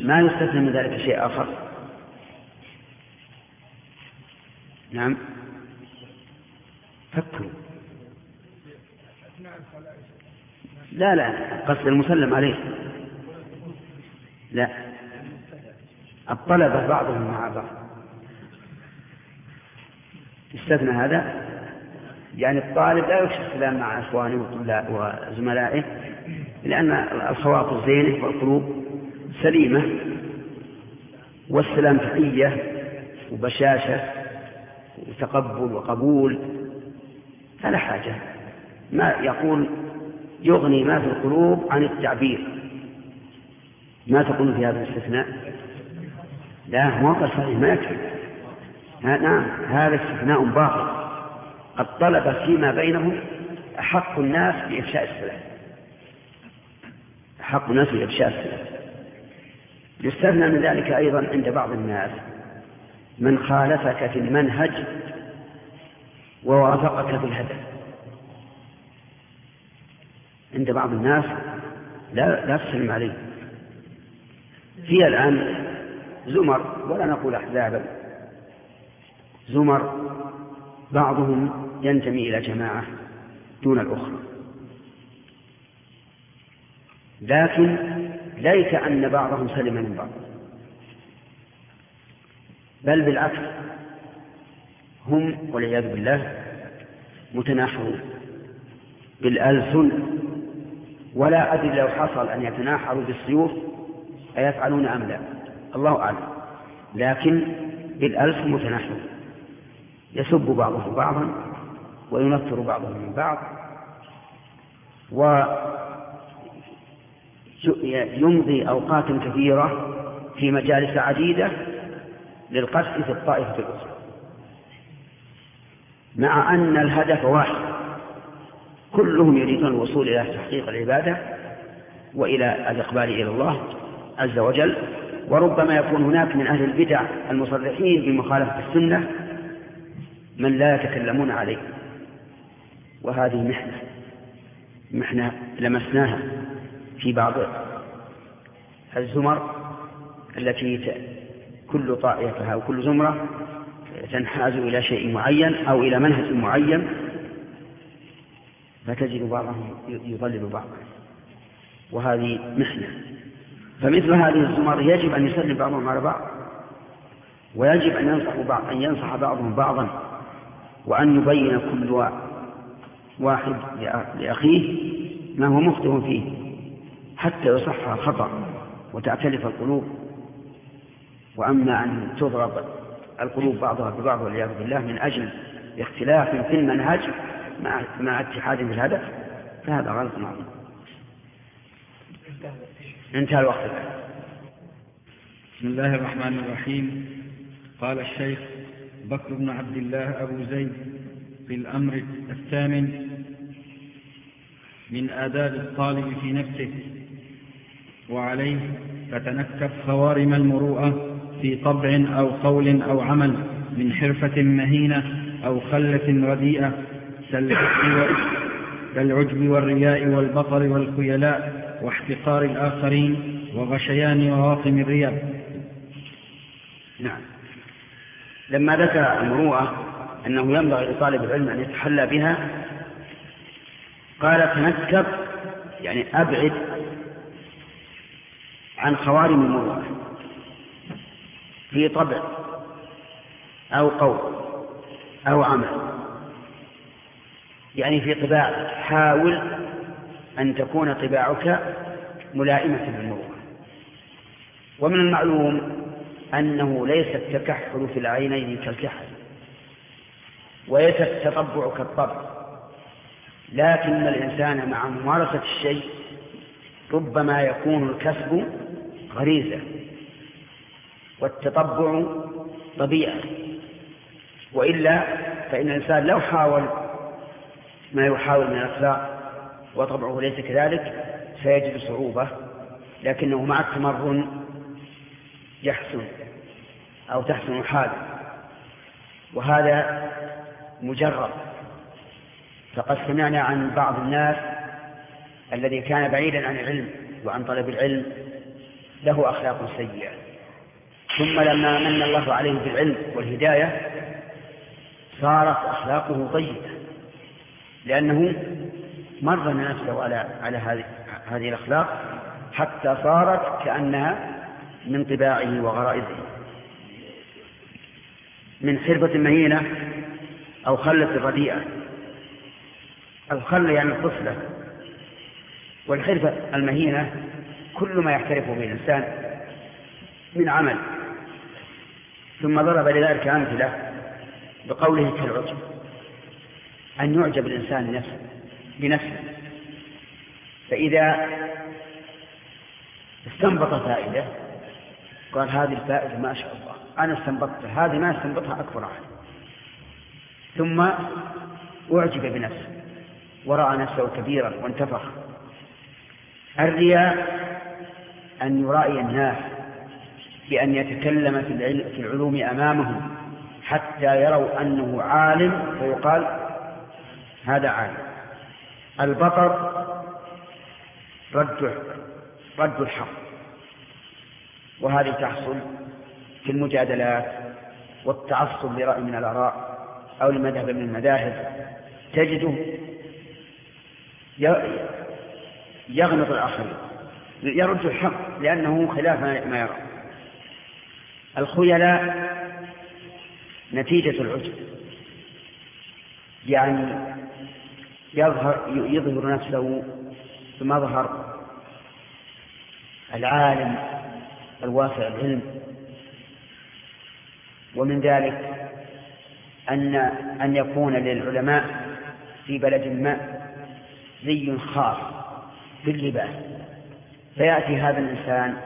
ما يستثنى من ذلك شيء آخر؟ نعم. فكروا. لا لا قصد المسلم عليه. لا. الطلبة بعضهم مع بعض. استثنى هذا؟ يعني الطالب لا يكشف السلام مع إخوانه وزملائه لأن الخواطر زينة والقلوب سليمة والسلام تحية وبشاشة وتقبل وقبول فلا حاجة. ما يقول يغني ما في القلوب عن التعبير. ما تقول في هذا الاستثناء؟ لا موقع صحيح ما يكفي. نعم هذا استثناء باطل. الطلبة فيما بينهم أحق الناس بإفشاء السلام أحق الناس بإفشاء السلام يستثنى من ذلك أيضا عند بعض الناس من خالفك في المنهج ووافقك في الهدف. عند بعض الناس لا لا تسلم عليه. في الآن زمر ولا نقول أحزابا. زمر بعضهم ينتمي إلى جماعة دون الأخرى. لكن ليس أن بعضهم سلم من بعض. بل بالعكس هم والعياذ بالله متناحرون. بالألسن ولا أدري لو حصل أن يتناحروا بالسيوف أيفعلون أم لا؟ الله أعلم. لكن بالألسن متناحرون يسب بعضهم بعضا وينفر بعضهم من بعض ويمضي أوقات كثيرة في مجالس عديدة للقتل في الطائفة الأخرى. مع أن الهدف واحد. كلهم يريدون الوصول إلى تحقيق العبادة وإلى الإقبال إلى الله. عز وجل وربما يكون هناك من أهل البدع المصرحين بمخالفة السنة من لا يتكلمون عليه. وهذه محنة محنة لمسناها في بعض الزمر التي كل طائفة أو كل زمرة تنحاز إلى شيء معين أو إلى منهج معين فتجد بعضهم يضلل بعضا. وهذه محنة. فمثل هذه الزمر يجب أن يسلم بعضهم على بعض ويجب أن ينصح بعض أن ينصح بعضهم بعضا وأن يبين كل واحد لأخيه ما هو مخطئ فيه حتى يصح الخطأ وتأتلف القلوب وأما أن تضرب القلوب بعضها ببعض والعياذ بالله من أجل اختلاف في المنهج مع اتحاد في الهدف فهذا غلط عظيم. انتهى الوقت بسم الله الرحمن الرحيم. قال الشيخ بكر بن عبد الله أبو زيد في الأمر الثامن من آداب الطالب في نفسه وعليه فتنكف خوارم المروءة في طبع أو قول أو عمل من حرفة مهينة أو خلة رديئة كالعجب والرياء والبطر والخيلاء واحتقار الآخرين وغشيان وواطم الرياء نعم. لما ذكر المروءة أنه ينبغي لطالب العلم أن يتحلى بها قال تنكب يعني أبعد عن خوارم المروءة في طبع أو قول أو عمل يعني في طباع حاول أن تكون طباعك ملائمة للمروءة. ومن المعلوم أنه ليس التكحل في العينين كالكحل وليس التطبع كالطبع. لكن الإنسان مع ممارسة الشيء ربما يكون الكسب غريزة والتطبع طبيعة. وإلا فإن الإنسان لو حاول ما يحاول من الأخلاق وطبعه ليس كذلك سيجد صعوبة لكنه مع التمرن يحسن أو تحسن حاله. وهذا مجرب فقد سمعنا عن بعض الناس الذي كان بعيدا عن العلم وعن طلب العلم له أخلاق سيئة. ثم لما من الله عليه بالعلم والهداية صارت أخلاقه طيبة لأنه مرن نفسه على على هذه هذه الأخلاق حتى صارت كأنها من طباعه وغرائزه. من حرفة مهينة أو خلة رديئة. الخل يعني الطفلة والحرفة المهينة كل ما يحترف به الإنسان من عمل. ثم ضرب لذلك أمثلة بقوله كالعجب أن يعجب الإنسان بنفسه بنفسه فإذا استنبط فائدة قال هذه الفائدة ما شاء الله. أنا استنبطتها هذه ما استنبطها أكبر عنه ثم أعجب بنفسه ورأى نفسه كبيرا وانتفخ. الرياء أن يرائي الناس بأن يتكلم في العلوم أمامهم حتى يروا أنه عالم فيقال هذا عالم. البطر رد رد الحق وهذه تحصل في المجادلات والتعصب لرأي من الآراء أو لمذهب من المذاهب. تجده يغمض الآخرين يرد الحق لأنه خلاف ما يرى. الخيلاء نتيجة العجب يعني يظهر يظهر نفسه بمظهر العالم الواسع العلم. ومن ذلك أن أن يكون للعلماء في بلد ما زي خاص باللباس. فيأتي هذا الإنسان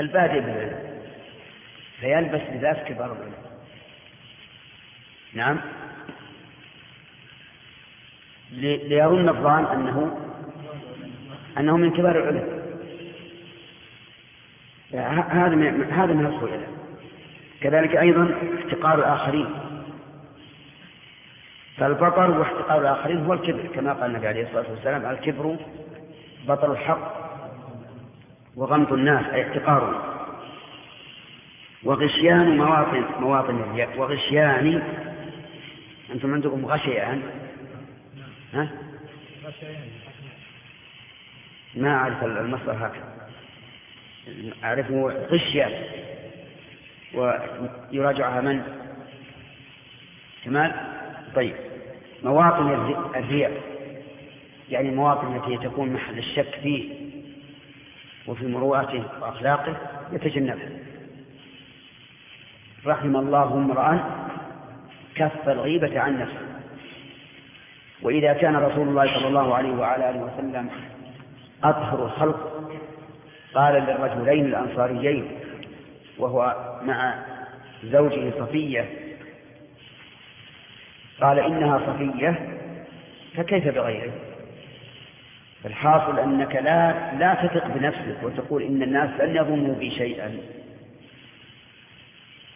البادئ بالعلم فيلبس لباس كبار العلم. نعم؟ ليظن الظان أنه أنه من كبار العلم. هذا من هذا من الخيلاء كذلك أيضا احتقار الآخرين. فالبطر واحتقار الآخرين هو الكبر كما قال النبي عليه الصلاة والسلام الكبر بطر الحق وغمط الناس أي احتقارهم وغشيان مواطن مواطن الرياء. وغشيان أنتم عندكم غشيان ها؟ ما أعرف المصدر هكذا. أعرفه غشيان ويراجعها من؟ كمال؟ طيب. مواطن الرياء. يعني المواطن التي تكون محل الشك فيه وفي مروءته وأخلاقه يتجنبها. رحم الله امرأ كف الغيبة عن نفسه. وإذا كان رسول الله صلى الله عليه وعلى آله وسلم أطهر الخلق قال للرجلين الأنصاريين وهو مع زوجه صفية قال إنها صفية فكيف بغيره؟ الحاصل أنك لا لا تثق بنفسك وتقول إن الناس لن يظنوا بي شيئا.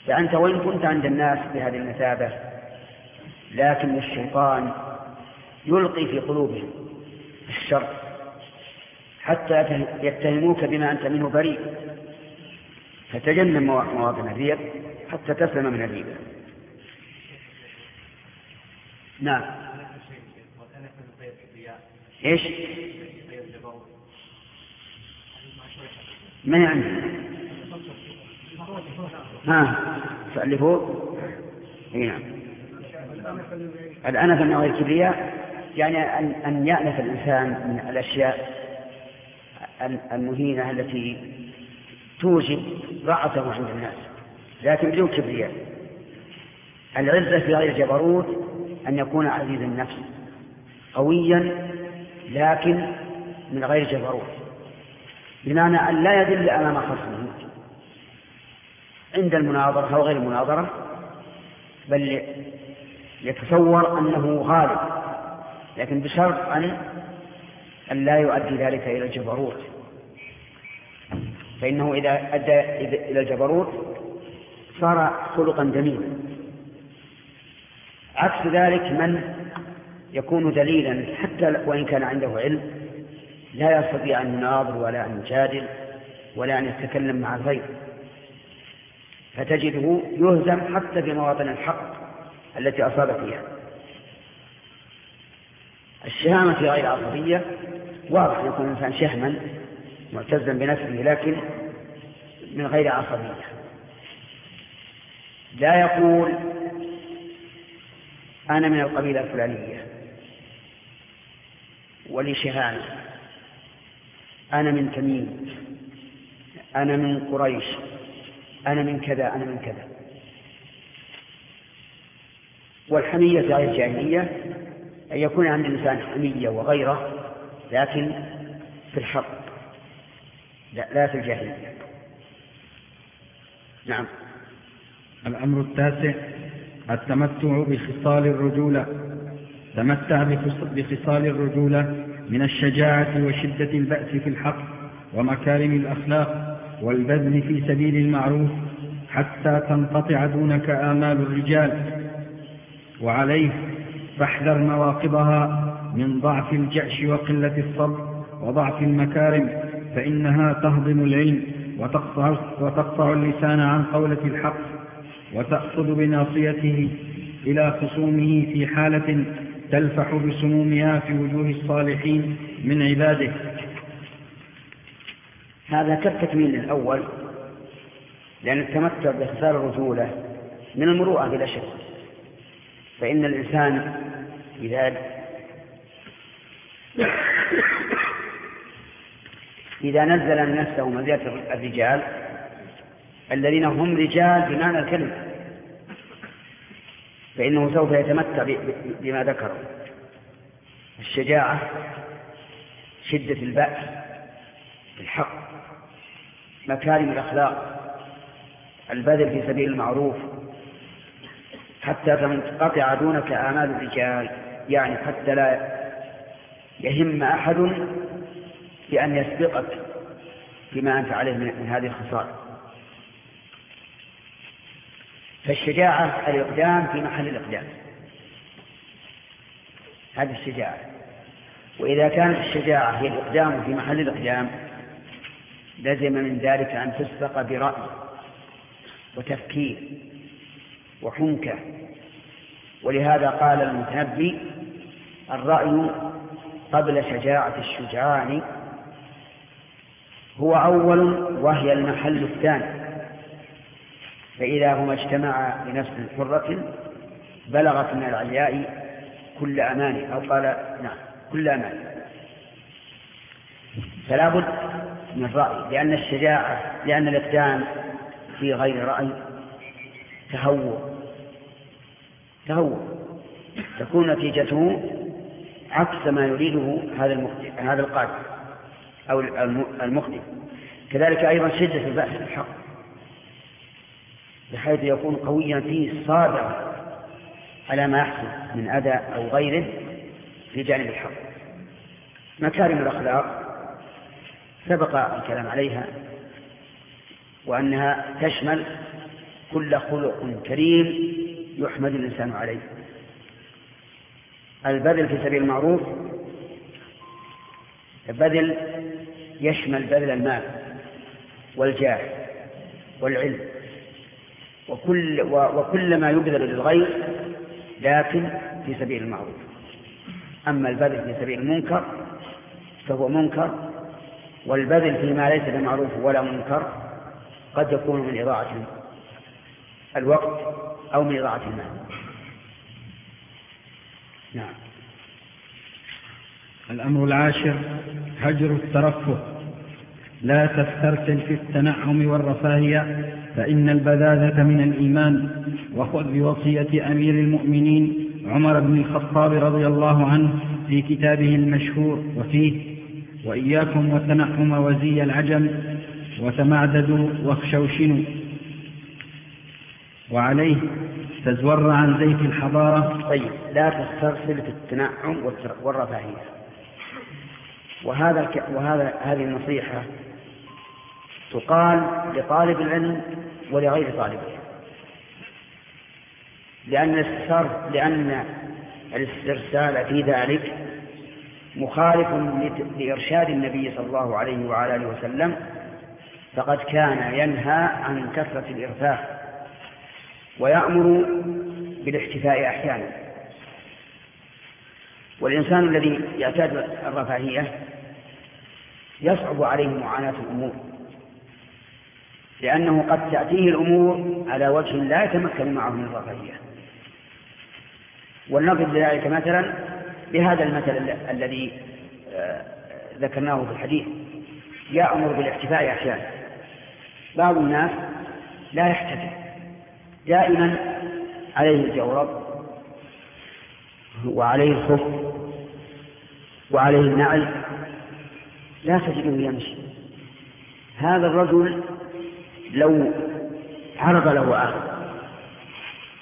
فأنت وإن كنت عند الناس بهذه المثابة لكن الشيطان يلقي في قلوبهم الشر حتى يتهموك بما أنت منه بريء. فتجنب مواطن الريب حتى تسلم من الريبة نعم. إيش؟ ما يعني ها تألفوا اي نعم. الأنف من غير كبرياء يعني أن أن يأنف الإنسان من الأشياء المهينة التي توجب ضعفه عند الناس لكن بدون كبرياء. العزة في غير جبروت أن يكون عزيز النفس قويا لكن من غير جبروت. بمعنى أن لا يدل أمام خصمه. عند المناظرة أو غير المناظرة بل يتصور أنه غالب. لكن بشرط أن أن لا يؤدي ذلك إلى الجبروت. فإنه إذا أدى إلى الجبروت صار خلقا جميلا عكس ذلك من يكون دليلا حتى وإن كان عنده علم لا يستطيع أن يناظر ولا أن يجادل ولا أن يتكلم مع الغير فتجده يهزم حتى في مواطن الحق التي أصاب فيها. الشهامة في غير عصبية واضح أن يكون الإنسان شهما معتزا بنفسه لكن من غير عصبية. لا يقول أنا من القبيلة الفلانية ولي شهامة أنا من تميم. أنا من قريش. أنا من كذا أنا من كذا. والحمية غير الجاهلية أن يكون عند الإنسان حمية وغيره لكن في الحق لا, لا في الجاهلية. نعم. الأمر التاسع التمتع بخصال الرجولة. تمتع بخصال الرجولة من الشجاعة وشدة البأس في الحق ومكارم الأخلاق والبذل في سبيل المعروف حتى تنقطع دونك آمال الرجال. وعليه فاحذر مواقبها من ضعف الجأش وقلة الصبر وضعف المكارم فإنها تهضم العلم وتقطع, وتقطع اللسان عن قولة الحق وتأخذ بناصيته إلى خصومه في حالة تلفح بسمومها في وجوه الصالحين من عباده. هذا كالتكميل الأول لأن التمتع باختصار الرجولة من المروءة بلا شك. فإن الإنسان إذا إذا نزل نفسه منزلة الرجال الذين هم رجال بمعنى الكلمة فإنه سوف يتمتع بما ذكروا. الشجاعة شدة البأس الحق مكارم الأخلاق البذل في سبيل المعروف حتى تنقطع دونك آمال الرجال يعني حتى لا يهم أحد بأن يسبقك بما أنت عليه من هذه الخصال فالشجاعة الإقدام في محل الإقدام. هذه الشجاعة. وإذا كانت الشجاعة هي الإقدام في محل الإقدام لزم من ذلك أن تسبق برأي وتفكير وحنكة ولهذا قال المتنبي الرأي قبل شجاعة الشجعان هو أول وهي المحل الثاني فإذا هما اجتمعا بنفس حرة بلغت من العلياء كل أمان أو قال نعم كل أمان. فلا بد من رأي لأن الشجاعة لأن الإقدام في غير رأي تهور تهور تكون نتيجته عكس ما يريده هذا هذا القادم أو المقدم كذلك أيضا شدة البأس بالحق بحيث يكون قويا فيه صابرا على ما يحصل من أذى أو غيره في جانب الحق. مكارم الأخلاق سبق الكلام عليها وأنها تشمل كل خلق كريم يحمد الإنسان عليه. البذل في سبيل المعروف البذل يشمل بذل المال والجاه والعلم. وكل وكل ما يبذل للغير لكن في سبيل المعروف. أما البذل في سبيل المنكر فهو منكر والبذل فيما ليس بمعروف ولا منكر قد يكون من إضاعة الوقت أو من إضاعة المال. نعم. الأمر العاشر هجر الترفه. لا تسترسل في التنعم والرفاهية فإن البذاذة من الإيمان. وخذ بوصية أمير المؤمنين عمر بن الخطاب رضي الله عنه في كتابه المشهور وفيه وإياكم وتنعم وزي العجم وتمعددوا واخشوشنوا. وعليه تزور عن زيت الحضارة. طيب لا تسترسل في التنعم والرفاهية. وهذا وهذا هذه النصيحة تقال لطالب العلم ولغير طالب العلم. لأن الاسترسال لأن الاسترسال في ذلك مخالف لإرشاد النبي صلى الله عليه وعلى آله وسلم. فقد كان ينهى عن كثرة الإرفاه. ويأمر بالاحتفاء أحيانا. والإنسان الذي يعتاد الرفاهية يصعب عليه معاناة الأمور لأنه قد تأتيه الأمور على وجه لا يتمكن معه من الرفاهية. ولنضرب ذلك مثلا بهذا المثل الذي آه، ذكرناه في الحديث. يأمر بالاحتفاء أحيانا. بعض الناس لا يحتفل. دائما عليه الجورب وعليه الخف وعليه النعل لا تجده يمشي. هذا الرجل لو عرض له آخر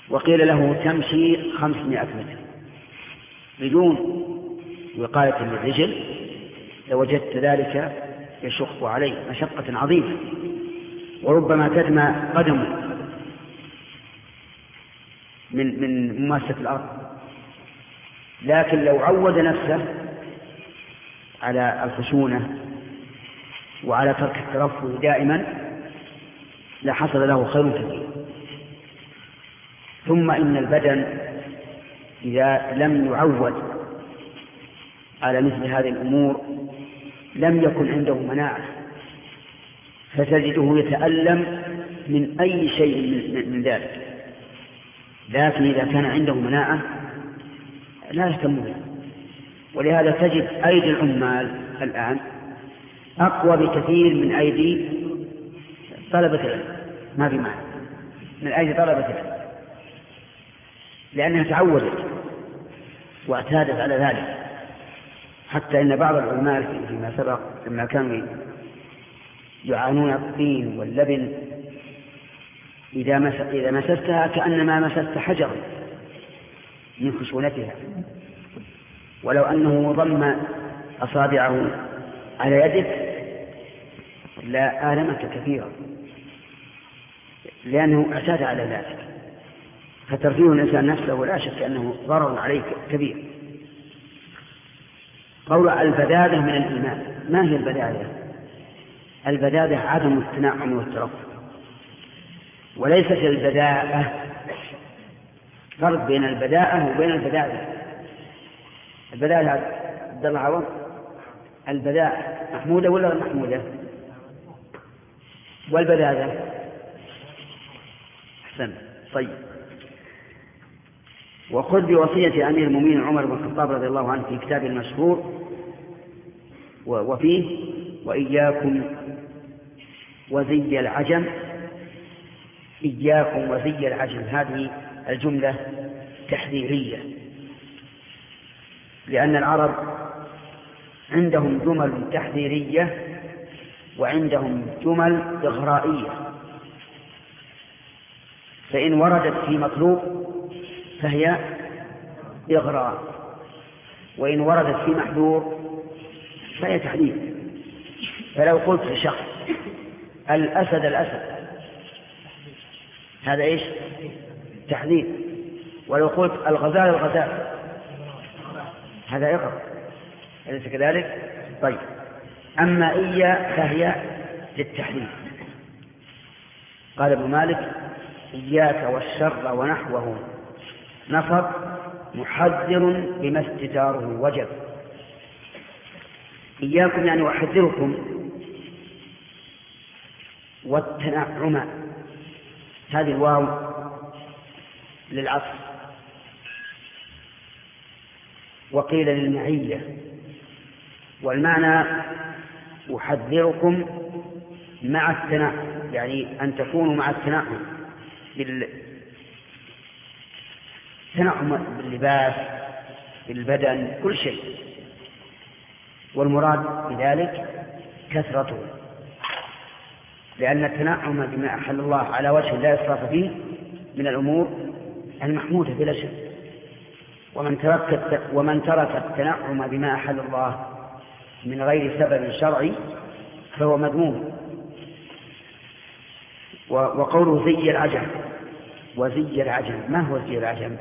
وقيل له تمشي خمسمائة متر بدون وقاية للرجل لوجدت ذلك يشق عليه مشقة عظيمة وربما تدمى قدمه. من من مماسة الأرض. لكن لو عود نفسه على الخشونة وعلى ترك الترفه دائما لحصل له خير كثير ثم إن البدن إذا لم يعود على مثل هذه الأمور لم يكن عنده مناعة فتجده يتألم من أي شيء من ذلك. لكن إذا كان عنده مناعة لا يهتم به ولهذا تجد أيدي العمال الآن أقوى بكثير من أيدي طلبة العلم. ما في معنى من أيدي طلبة العلم. لأنها تعودت واعتادت على ذلك. حتى إن بعض العلماء فيما سبق لما كانوا يعانون الطين واللبن إذا مس إذا مسستها كأنما مسست حجرا من خشونتها. ولو أنه ضم أصابعه على يدك لا آلمك كثيرا لأنه أعتاد على ذلك. فترفيه الإنسان نفسه لا شك أنه ضرر عليه كبير. قول البدادة من الإيمان. ما هي البدادة البدادة عدم التنعم والترفه. وليست البداءة فرق بين البداءة وبين البدادة البداءة عبد الله عوض. البداءة محمودة ولا غير محمودة؟ والبدادة أحسن. طيب. وخذ بوصية أمير المؤمنين عمر بن الخطاب رضي الله عنه في كتابه المشهور وفيه وإياكم وزي العجم إياكم وزي العجم هذه الجملة تحذيرية لأن العرب عندهم جمل تحذيرية وعندهم جمل إغرائية. فإن وردت في مطلوب فهي إغراء وإن وردت في محذور فهي تحديد فلو قلت لشخص الأسد الأسد هذا إيش؟ تحديد ولو قلت الغزال الغزال. هذا إغراء أليس كذلك؟ طيب. أما إيا فهي للتحديد قال ابن مالك إياك والشر ونحوه. نصب محذر بما استتاره وجب. إياكم يعني أحذركم والتنعم. هذه الواو للعصر. وقيل للمعية. والمعنى أحذركم مع التنعم يعني أن تكونوا مع التنعم بالتنعم باللباس بالبدن كل شيء. والمراد بذلك كثرته. لأن التنعم بما أحل الله على وجه لا إسراف فيه من الأمور المحمودة بلا شك. ومن ترك ومن ترك التنعم بما أحل الله من غير سبب شرعي فهو مذموم. وقوله زي العجم وزي العجم. ما هو زي العجم؟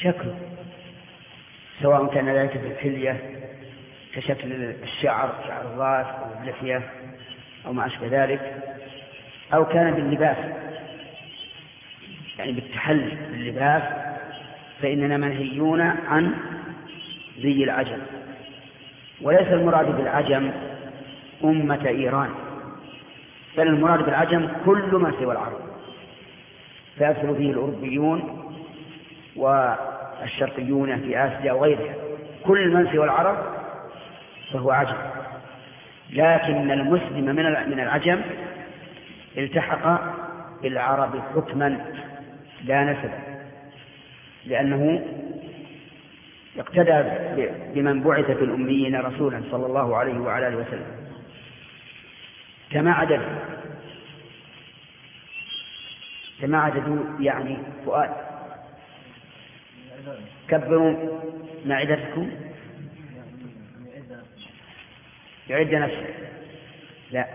شكل. سواء كان ذلك في الحلية كشكل الشعر شعر الراس أو اللحية أو ما أشبه ذلك أو كان باللباس. يعني بالتحلي باللباس فإننا منهيون عن زي العجم. وليس المراد بالعجم أمة إيران بل المراد بالعجم كل من سوى العرب. فيدخل فيه الأوروبيون والشرقيون في آسيا وغيرها كل من سوى العرب فهو عجم. لكن المسلم من من العجم التحق بالعرب حكما لا نسبا لأنه اقتدى بمن بعث في الأميين رسولا صلى الله عليه وعلى آله وسلم. كما عدد كما عددوا يعني فؤاد. كبروا معدتكم يعد نفسه. لا.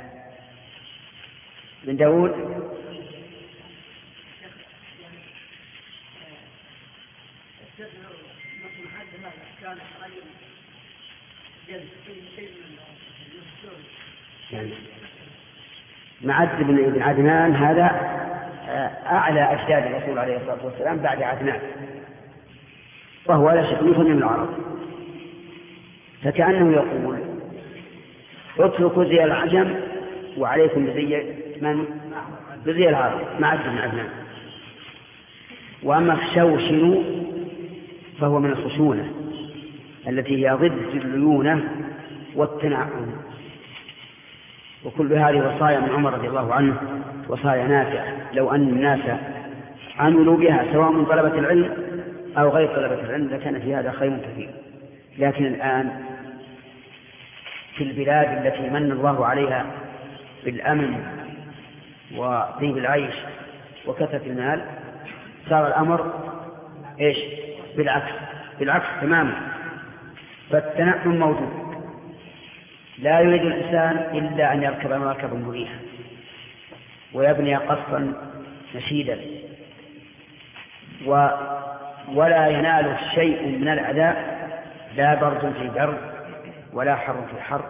من داود؟ يعني معد بن عدنان هذا آه، أعلى أجداد الرسول عليه الصلاة والسلام بعد عدنان. وهو لا شك من العرب. فكأنه يقول اتركوا زي العجم وعليكم بزي من؟ بزي العرب معد بن عدنان. وأما خشوشنوا فهو من الخشونة التي هي ضد الليونة والتنعم. وكل هذه وصايا من عمر رضي الله عنه وصايا نافعة. لو أن الناس عملوا بها سواء من طلبة العلم أو غير طلبة العلم لكان في هذا خير كثير. لكن الآن في البلاد التي من الله عليها بالأمن وطيب العيش وكثرة المال صار الأمر إيش؟ بالعكس بالعكس تماما. فالتنعم موجود. لا يريد الإنسان إلا أن يركب مركبا مريحا ويبني قصرا نشيدا. ولا يناله شيء من العذاب لا برد في برد ولا حر في حر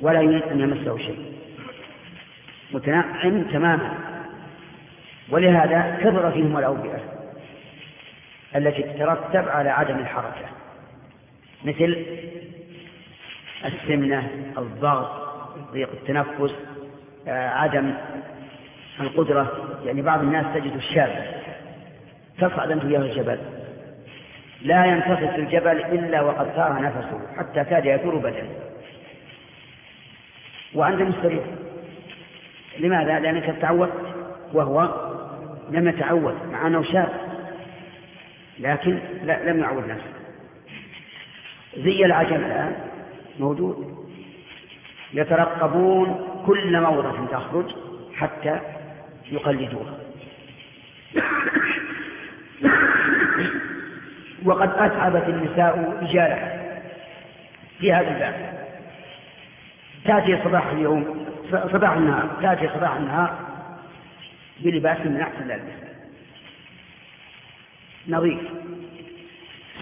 ولا يريد أن يمسه شيء. متنعم تماما. ولهذا كثر فيهم الأوبئة التي تترتب على عدم الحركة مثل السمنة الضغط ضيق التنفس آه، عدم القدرة. يعني بعض الناس تجد الشاب تصعد أنت وياه الجبل. لا ينتصف الجبل إلا وقد صار نفسه حتى كاد يثور بدنه وأنت مستريح. لماذا؟ لأنك تعودت وهو لم يتعود مع أنه شاب. لكن لا لم يعود نفسه. زي العجل الآن. موجود. يترقبون كل موضة تخرج حتى يقلدوها. وقد أتعبت النساء رجالها في هذا الباب. تأتي صباح اليوم صباح النهار تأتي صباح النهار بلباس من أحسن الألبسة نظيف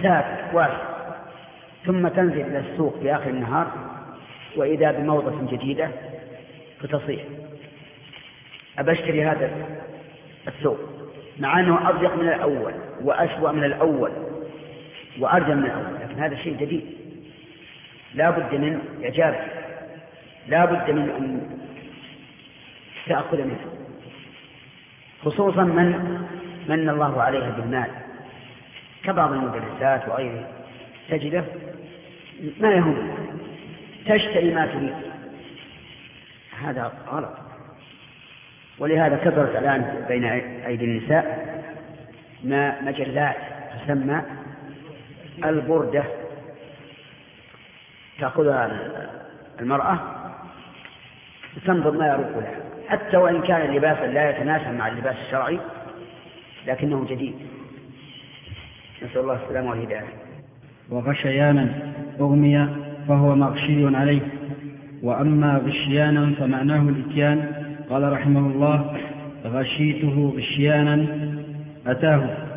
ساتر واسع. ثم تنزل إلى السوق في آخر النهار وإذا بموضة جديدة فتصيح أبشتري هذا الثوب مع أنه أضيق من الأول وأسوأ من الأول. وأرجى من الأول لكن هذا شيء جديد. لا بد من إعجابه لا بد من أن تأخذ منه. خصوصا من من الله عليها بالمال. كبعض المدرسات وغيره تجده ما يهم تشتري ما تريد. هذا غلط. ولهذا كثرت الآن بين أيدي النساء ما مجلات تسمى البردة. تأخذها المرأة تنظر ما يروق لها. حتى وإن كان لباسا لا يتناسب مع اللباس الشرعي لكنه جديد. نسأل الله السلامة والهداية. وغشيانا أغمي فهو مغشي عليه. وأما غشيانا فمعناه الإتيان. قال رحمه الله غشيته غشيانا أتاه.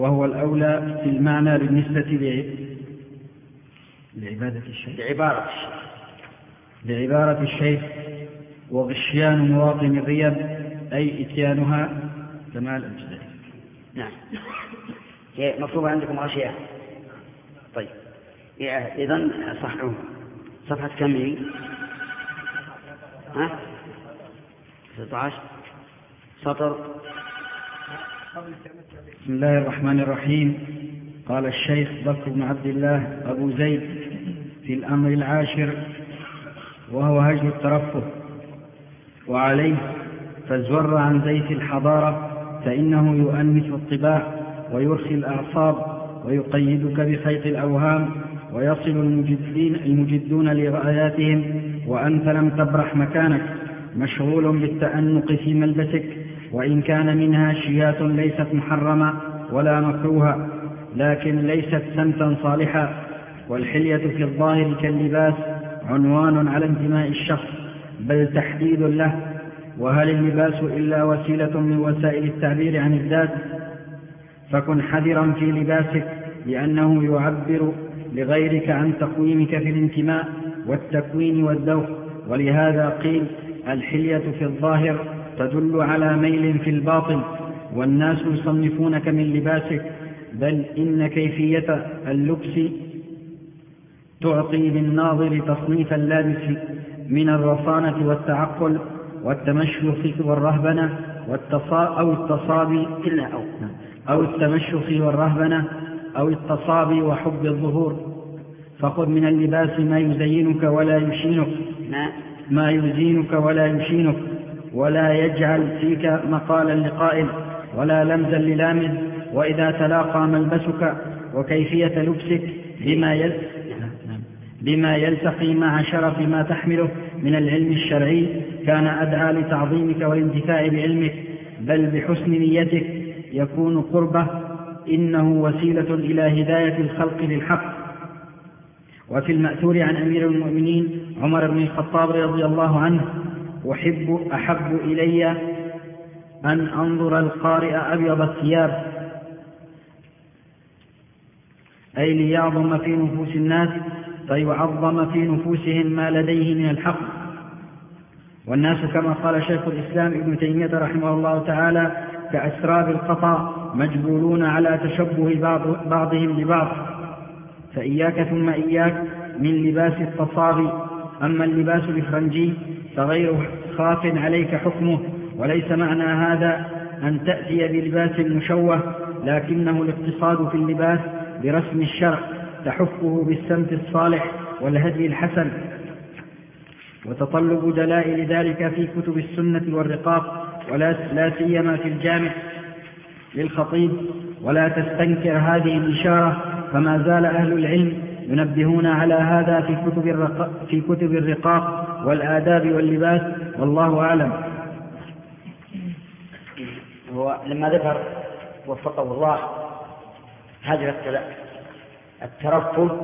وهو الأولى في المعنى بالنسبة لعبادة الشيخ. لعبارة الشيخ. لعبارة الشيخ وغشيان مواطن الريب أي إتيانها كمال الأجزاء نعم. مكتوب عندكم غشيان. طيب. إذا صححوها صفحة كم هي؟ ها؟ 16 سطر؟ بسم الله الرحمن الرحيم. قال الشيخ بكر بن عبد الله أبو زيد في الأمر العاشر وهو هجر الترفه. وعليه فازور عن زيت الحضارة فإنه يؤنس الطباع ويرخي الأعصاب ويقيدك بخيط الأوهام ويصل المجدين المجدون لغاياتهم وأنت لم تبرح مكانك مشغول بالتأنق في ملبسك وإن كان منها شيات ليست محرمة ولا مكروهة لكن ليست سمتا صالحا. والحلية في الظاهر كاللباس عنوان على انتماء الشخص بل تحديد له. وهل اللباس إلا وسيلة من وسائل التعبير عن الذات؟ فكن حذرا في لباسك لأنه يعبر لغيرك عن تقويمك في الانتماء والتكوين والذوق. ولهذا قيل الحلية في الظاهر تدل على ميل في الباطن والناس يصنفونك من لباسك بل إن كيفية اللبس تعطي للناظر تصنيف اللابس من الرصانة والتعقل والتمشخ والرهبنة والتصا أو التصابي إلا أو أو التمشخ والرهبنة أو التصابي وحب الظهور. فخذ من اللباس ما يزينك ولا يشينك. ما يزينك ولا يشينك. ولا يجعل فيك مقالا لقائل ولا لمزا للامز وإذا تلاقى ملبسك وكيفية لبسك بما يل... بما يلتقي مع شرف ما تحمله من العلم الشرعي كان أدعى لتعظيمك والانتفاع بعلمك بل بحسن نيتك يكون قربه إنه وسيلة إلى هداية الخلق للحق. وفي المأثور عن أمير المؤمنين عمر بن الخطاب رضي الله عنه أحب أحب إلي أن أنظر القارئ أبيض الثياب. أي ليعظم في نفوس الناس فيعظم في نفوسهم ما لديه من الحق. والناس كما قال شيخ الإسلام ابن تيمية رحمه الله تعالى كأسراب القطا مجبولون على تشبه بعض بعضهم ببعض. فإياك ثم إياك من لباس التصابي أما اللباس الإفرنجي فغير خاف عليك حكمه وليس معنى هذا أن تأتي بلباس مشوه لكنه الاقتصاد في اللباس برسم الشرع تحفه بالسمت الصالح والهدي الحسن. وتطلب دلائل ذلك في كتب السنة والرقاق ولا لا سيما في الجامع. للخطيب ولا تستنكر هذه الإشارة فما زال أهل العلم ينبهون على هذا في كتب الرقاق, في كتب الرقاق والآداب واللباس والله أعلم. هو لما ذكر وفقه الله هذا الترفه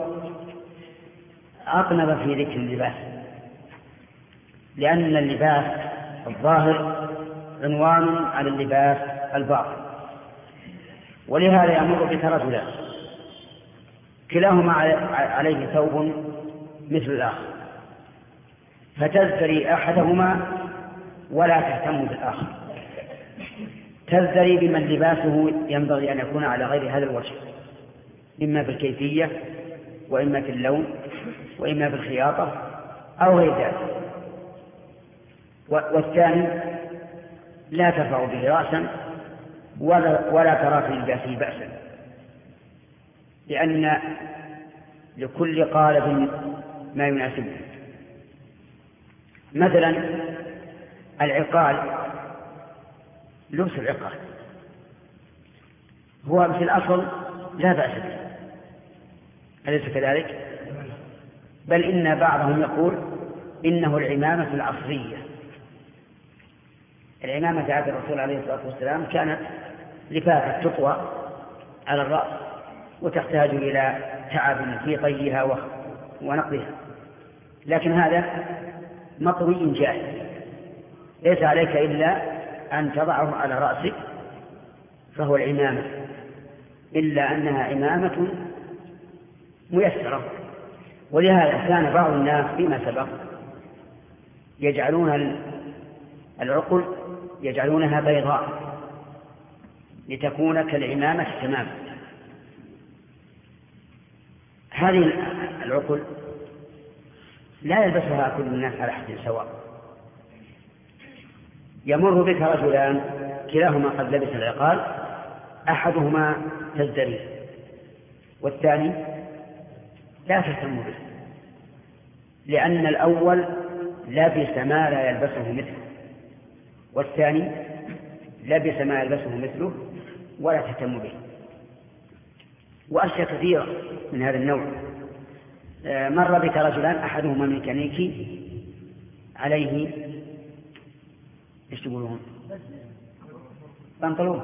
أقنب في ذكر اللباس لأن اللباس الظاهر عنوان على اللباس الباطن ولهذا يمر بك رجلان كلاهما عليه ثوب مثل الآخر. فتزدري أحدهما ولا تهتم بالآخر. تزدري بمن لباسه ينبغي أن يكون على غير هذا الوجه. إما في الكيفية وإما في اللون وإما في الخياطة أو غير ذلك. والثاني لا ترفع به رأسا ولا, ولا ترى في لباسه بأسا. لأن لكل قالب ما يناسبه. مثلا العقال لبس العقال. هو في الأصل لا بأس به. أليس كذلك؟ بل إن بعضهم يقول إنه العمامة العصرية. العمامة عهد الرسول عليه الصلاة والسلام كانت لفافة تطوى على الرأس. وتحتاج إلى تعب في طيها ونقضها. لكن هذا مطوي جاهز ليس عليك إلا أن تضعه على رأسك فهو العمامة. إلا أنها عمامة ميسرة. ولهذا كان بعض الناس فيما سبق يجعلون العقل يجعلونها بيضاء لتكون كالعمامة تماما. هذه العقل لا يلبسها كل الناس على حد سواء. يمر بك رجلان كلاهما قد لبس العقال أحدهما تزدري والثاني لا تهتم به لأن الأول لبس ما لا يلبسه مثله والثاني لبس ما يلبسه مثله ولا تهتم به. وأشياء كثيرة من هذا النوع. آه، مر بك رجلان أحدهما ميكانيكي عليه إيش تقولون؟ بنطلون.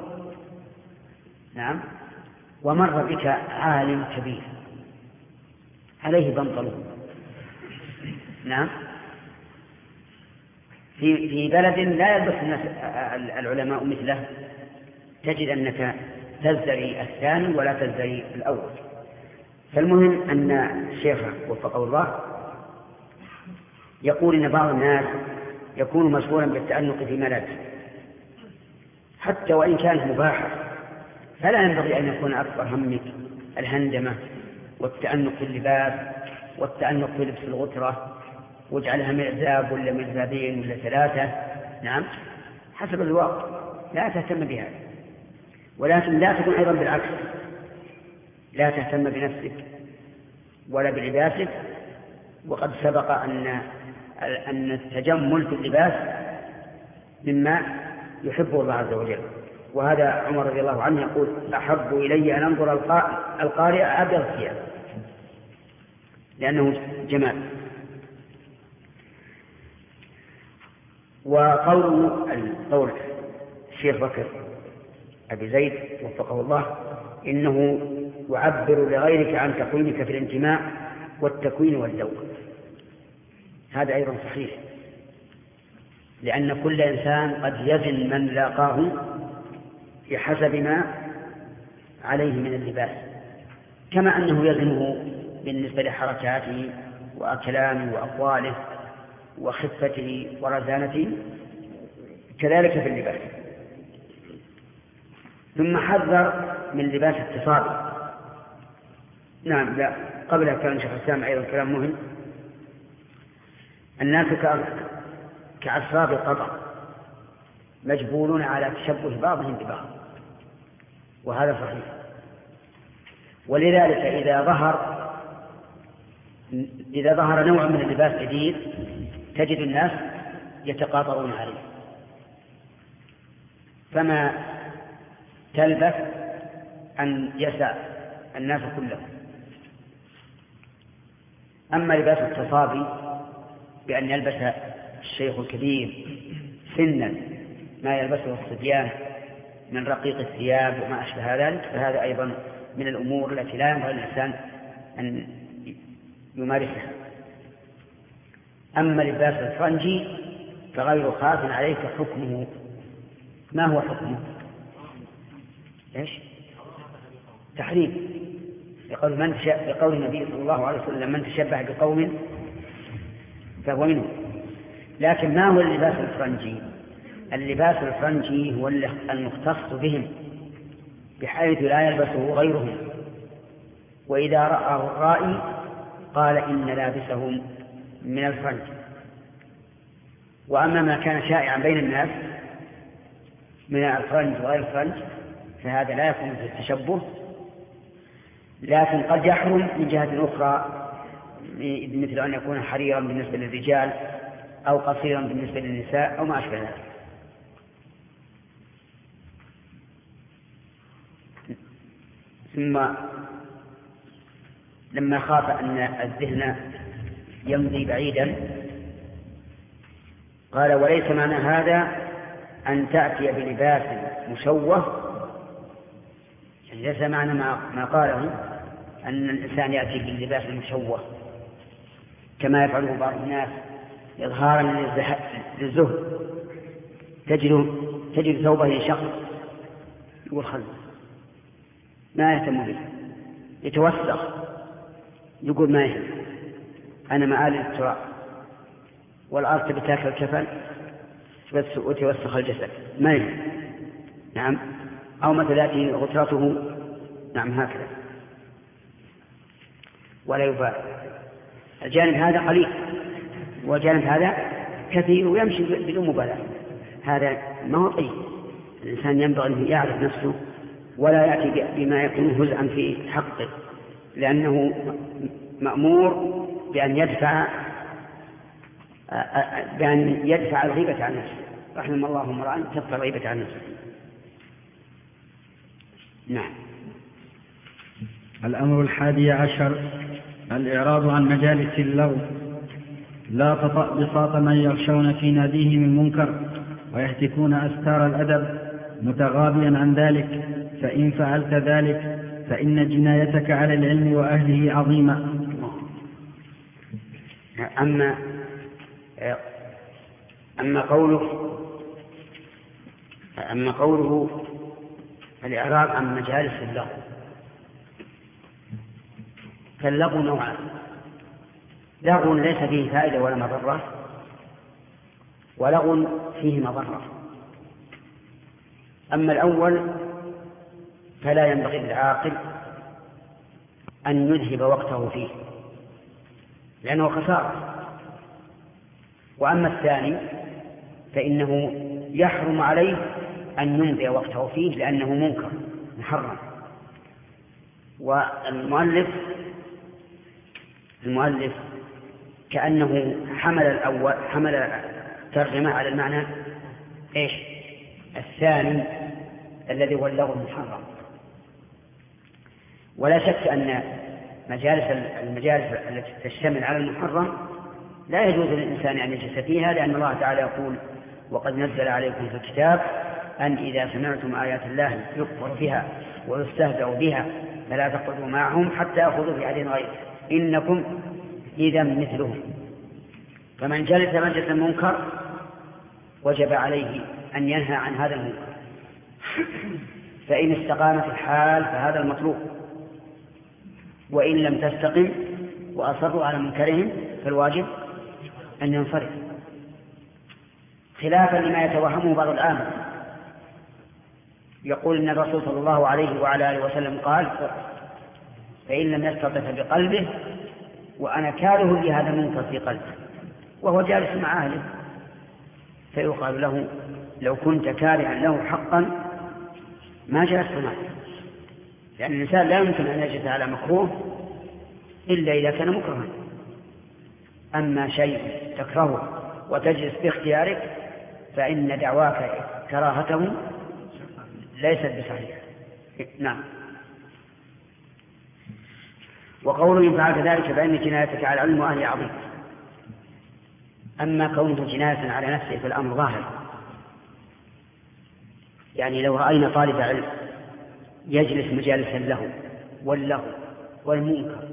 نعم. ومر بك عالم كبير عليه بنطلون. نعم. في في بلد لا يلبس الناس العلماء مثله تجد أنك تزدري الثاني ولا تزدري الأول. فالمهم أن الشيخ وفقه الله يقول إن بعض الناس يكون مشغولا بالتأنق في ملابسه حتى وإن كانت مباحة فلا ينبغي أن يكون أكبر همك الهندمة والتأنق في اللباس والتأنق في لبس الغترة واجعلها معزاب ولا معزابين ولا ثلاثة. نعم حسب الوقت لا تهتم بها ولكن لا تكون أيضا بالعكس. لا تهتم بنفسك ولا بلباسك. وقد سبق أن أن التجمل في اللباس مما يحبه الله عز وجل. وهذا عمر رضي الله عنه يقول أحب إلي أن أنظر القارئ أبيض الثياب. لأنه جمال. وقول قول الشيخ بكر أبي زيد وفقه الله إنه يعبر لغيرك عن تقويمك في الانتماء والتكوين والذوق. هذا أيضا صحيح لأن كل إنسان قد يزن من لاقاه بحسب ما عليه من اللباس كما أنه يزنه بالنسبة لحركاته وكلامه وأقواله وخفته ورزانته كذلك في اللباس. ثم حذر من لباس التصابي نعم لا قبل كان شيخ الإسلام أيضا كلام مهم. الناس كأسراب القطر مجبولون على تشبه بعضهم ببعض وهذا صحيح. ولذلك إذا ظهر إذا ظهر نوع من اللباس جديد تجد الناس يتقاطرون عليه. فما تلبث أن يسع الناس كلهم. أما لباس التصابي بأن يلبس الشيخ الكبير سنا ما يلبسه الصبيان من رقيق الثياب وما أشبه ذلك فهذا أيضا من الأمور التي لا ينبغي الإنسان أن يمارسها. أما لباس الفرنجي فغير خاف عليك حكمه. ما هو حكمه؟ إيش؟ تحريم. لقول من لقول النبي صلى الله عليه وسلم من تشبه بقوم فهو منه لكن ما هو اللباس الفرنجي؟ اللباس الفرنجي هو المختص بهم بحيث لا يلبسه غيرهم. وإذا رآه الرائي قال إن لابسهم من الفرنج. وأما ما كان شائعا بين الناس من الفرنج وغير الفرنج فهذا لا يكون في التشبه لكن قد يحرم من جهة أخرى مثل أن يكون حريرا بالنسبة للرجال أو قصيرا بالنسبة للنساء أو ما أشبه ذلك. ثم لما خاف أن الذهن يمضي بعيدا قال وليس معنى هذا أن تأتي بلباس مشوه ليس معنى ما, ما قاله أن الإنسان يأتي باللباس المشوه كما يفعله بعض الناس إظهارا للزهد. تجد تجد ثوبه ينشق يقول خل ما يهتم به. يتوسخ. يقول ما يهم أنا مآل التراب والأرض تبي تاكل الكفن وتوسخ الجسد. ما يهم نعم. أو مثل يأتي غترته نعم هكذا. ولا يبالي الجانب هذا قليل والجانب هذا كثير ويمشي بدون مبالاة هذا ما هو طيب. الإنسان ينبغي أن يعرف نفسه ولا يأتي بما يكون هزءا في حقه لأنه مأمور بأن يدفع بأن يدفع الغيبة عن نفسه. رحم الله امرأ تدفع الغيبة عن نفسه. نعم. الأمر الحادي عشر الإعراض عن مجالس اللغو. لا تطأ بساط من يغشون في ناديهم المنكر ويهتكون أستار الأدب متغاضيا عن ذلك. فإن فعلت ذلك فإن جنايتك على العلم وأهله عظيمة. أما أما قوله أما قوله الإعراض عن مجالس اللغو. فاللغو نوعان لغو ليس فيه فائدة ولا مضرة ولغو فيه مضرة. أما الأول فلا ينبغي للعاقل أن يذهب وقته فيه لأنه خسارة. وأما الثاني فإنه يحرم عليه أن يمضي وقته فيه لأنه منكر محرم. والمؤلف المؤلف كأنه حمل الأول حمل ترجمة على المعنى إيش؟ الثاني الذي هو اللغو المحرم. ولا شك أن مجالس المجالس التي تشتمل على المحرم لا يجوز للإنسان أن يجلس فيها لأن الله تعالى يقول وقد نزل عليكم في الكتاب أن إذا سمعتم آيات الله يكفر بها ويستهزأ بها فلا تقعدوا معهم حتى يأخذوا حديث غيره. إنكم إذا مثلهم فمن جلس مجلس المنكر وجب عليه أن ينهى عن هذا المنكر. فإن استقامت الحال فهذا المطلوب. وإن لم تستقم وأصروا على منكرهم فالواجب أن ينصرف. خلافا لما يتوهمه بعض العامة. يقول إن الرسول صلى الله عليه وعلى آله وسلم قال فإن لم يستطع بقلبه وأنا كاره لهذا المنكر في قلبه وهو جالس مع أهله فيقال له لو كنت كارها له حقا ما جلست معه. لأن الإنسان لا يمكن أن يجلس على مكروه إلا إذا كان مكرها. أما شيء تكرهه وتجلس باختيارك فإن دعواك كراهته ليست بصحيحة. نعم. وقوله إن فعلت ذلك فإن جنايتك على العلم وأهل عظيم. أما كونه جناية على نفسه فالأمر ظاهر. يعني لو رأينا طالب علم يجلس مجالس له واللغو والمنكر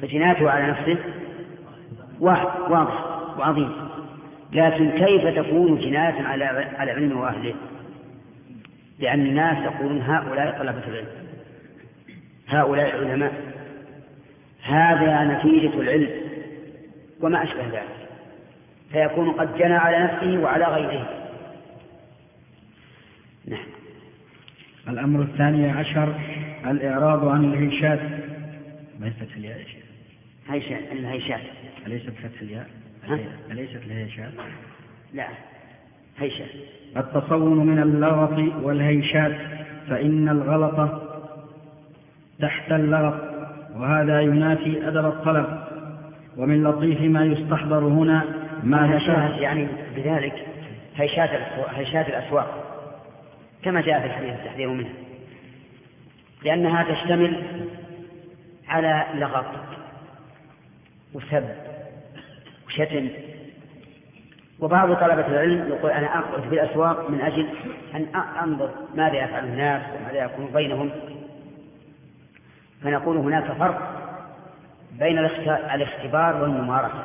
فجنايته على نفسه واضح وعظيم. لكن كيف تكون جناية على على العلم وأهله؟ لأن الناس يقولون هؤلاء طلبة العلم هؤلاء علماء هذا نتيجة العلم وما أشبه ذلك فيكون قد جنى على نفسه وعلى غيره. نعم. الأمر الثاني عشر الإعراض عن الهيشات. ما فتح الياء يا شيخ؟ هيشات الهيشات. أليست فتح الياء؟ أليست الهيشات؟ لا هيشات. التصون من اللغط والهيشات فإن الغلط تحت اللغط. وهذا ينافي أدب الطلب. ومن لطيف ما يستحضر هنا ما ذكر يعني بذلك هيشات الأسواق, هيشات الأسواق كما جاء في الحديث التحذير منها لأنها تشتمل على لغط وسب وشتم. وبعض طلبة العلم يقول أنا أخرج في الأسواق من أجل أن أنظر ماذا يفعل الناس وماذا يكون بينهم. فنقول هناك فرق بين الاخت- الاختبار والممارسة.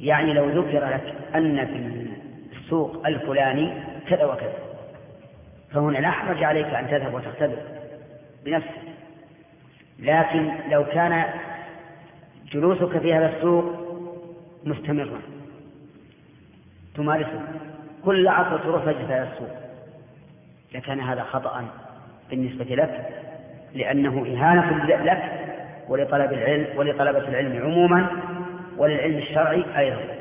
يعني لو ذكر لك أن في السوق الفلاني كذا وكذا فهنا لا حرج عليك أن تذهب وتختبر بنفسك. لكن لو كان جلوسك في هذا السوق مستمرا تمارسه. كل عصر تروح تجلس هذا السوق. لكان هذا خطأ بالنسبة لك لأنه إهانة لك ولطلب العلم ولطلبة العلم عموما وللعلم الشرعي أيضا.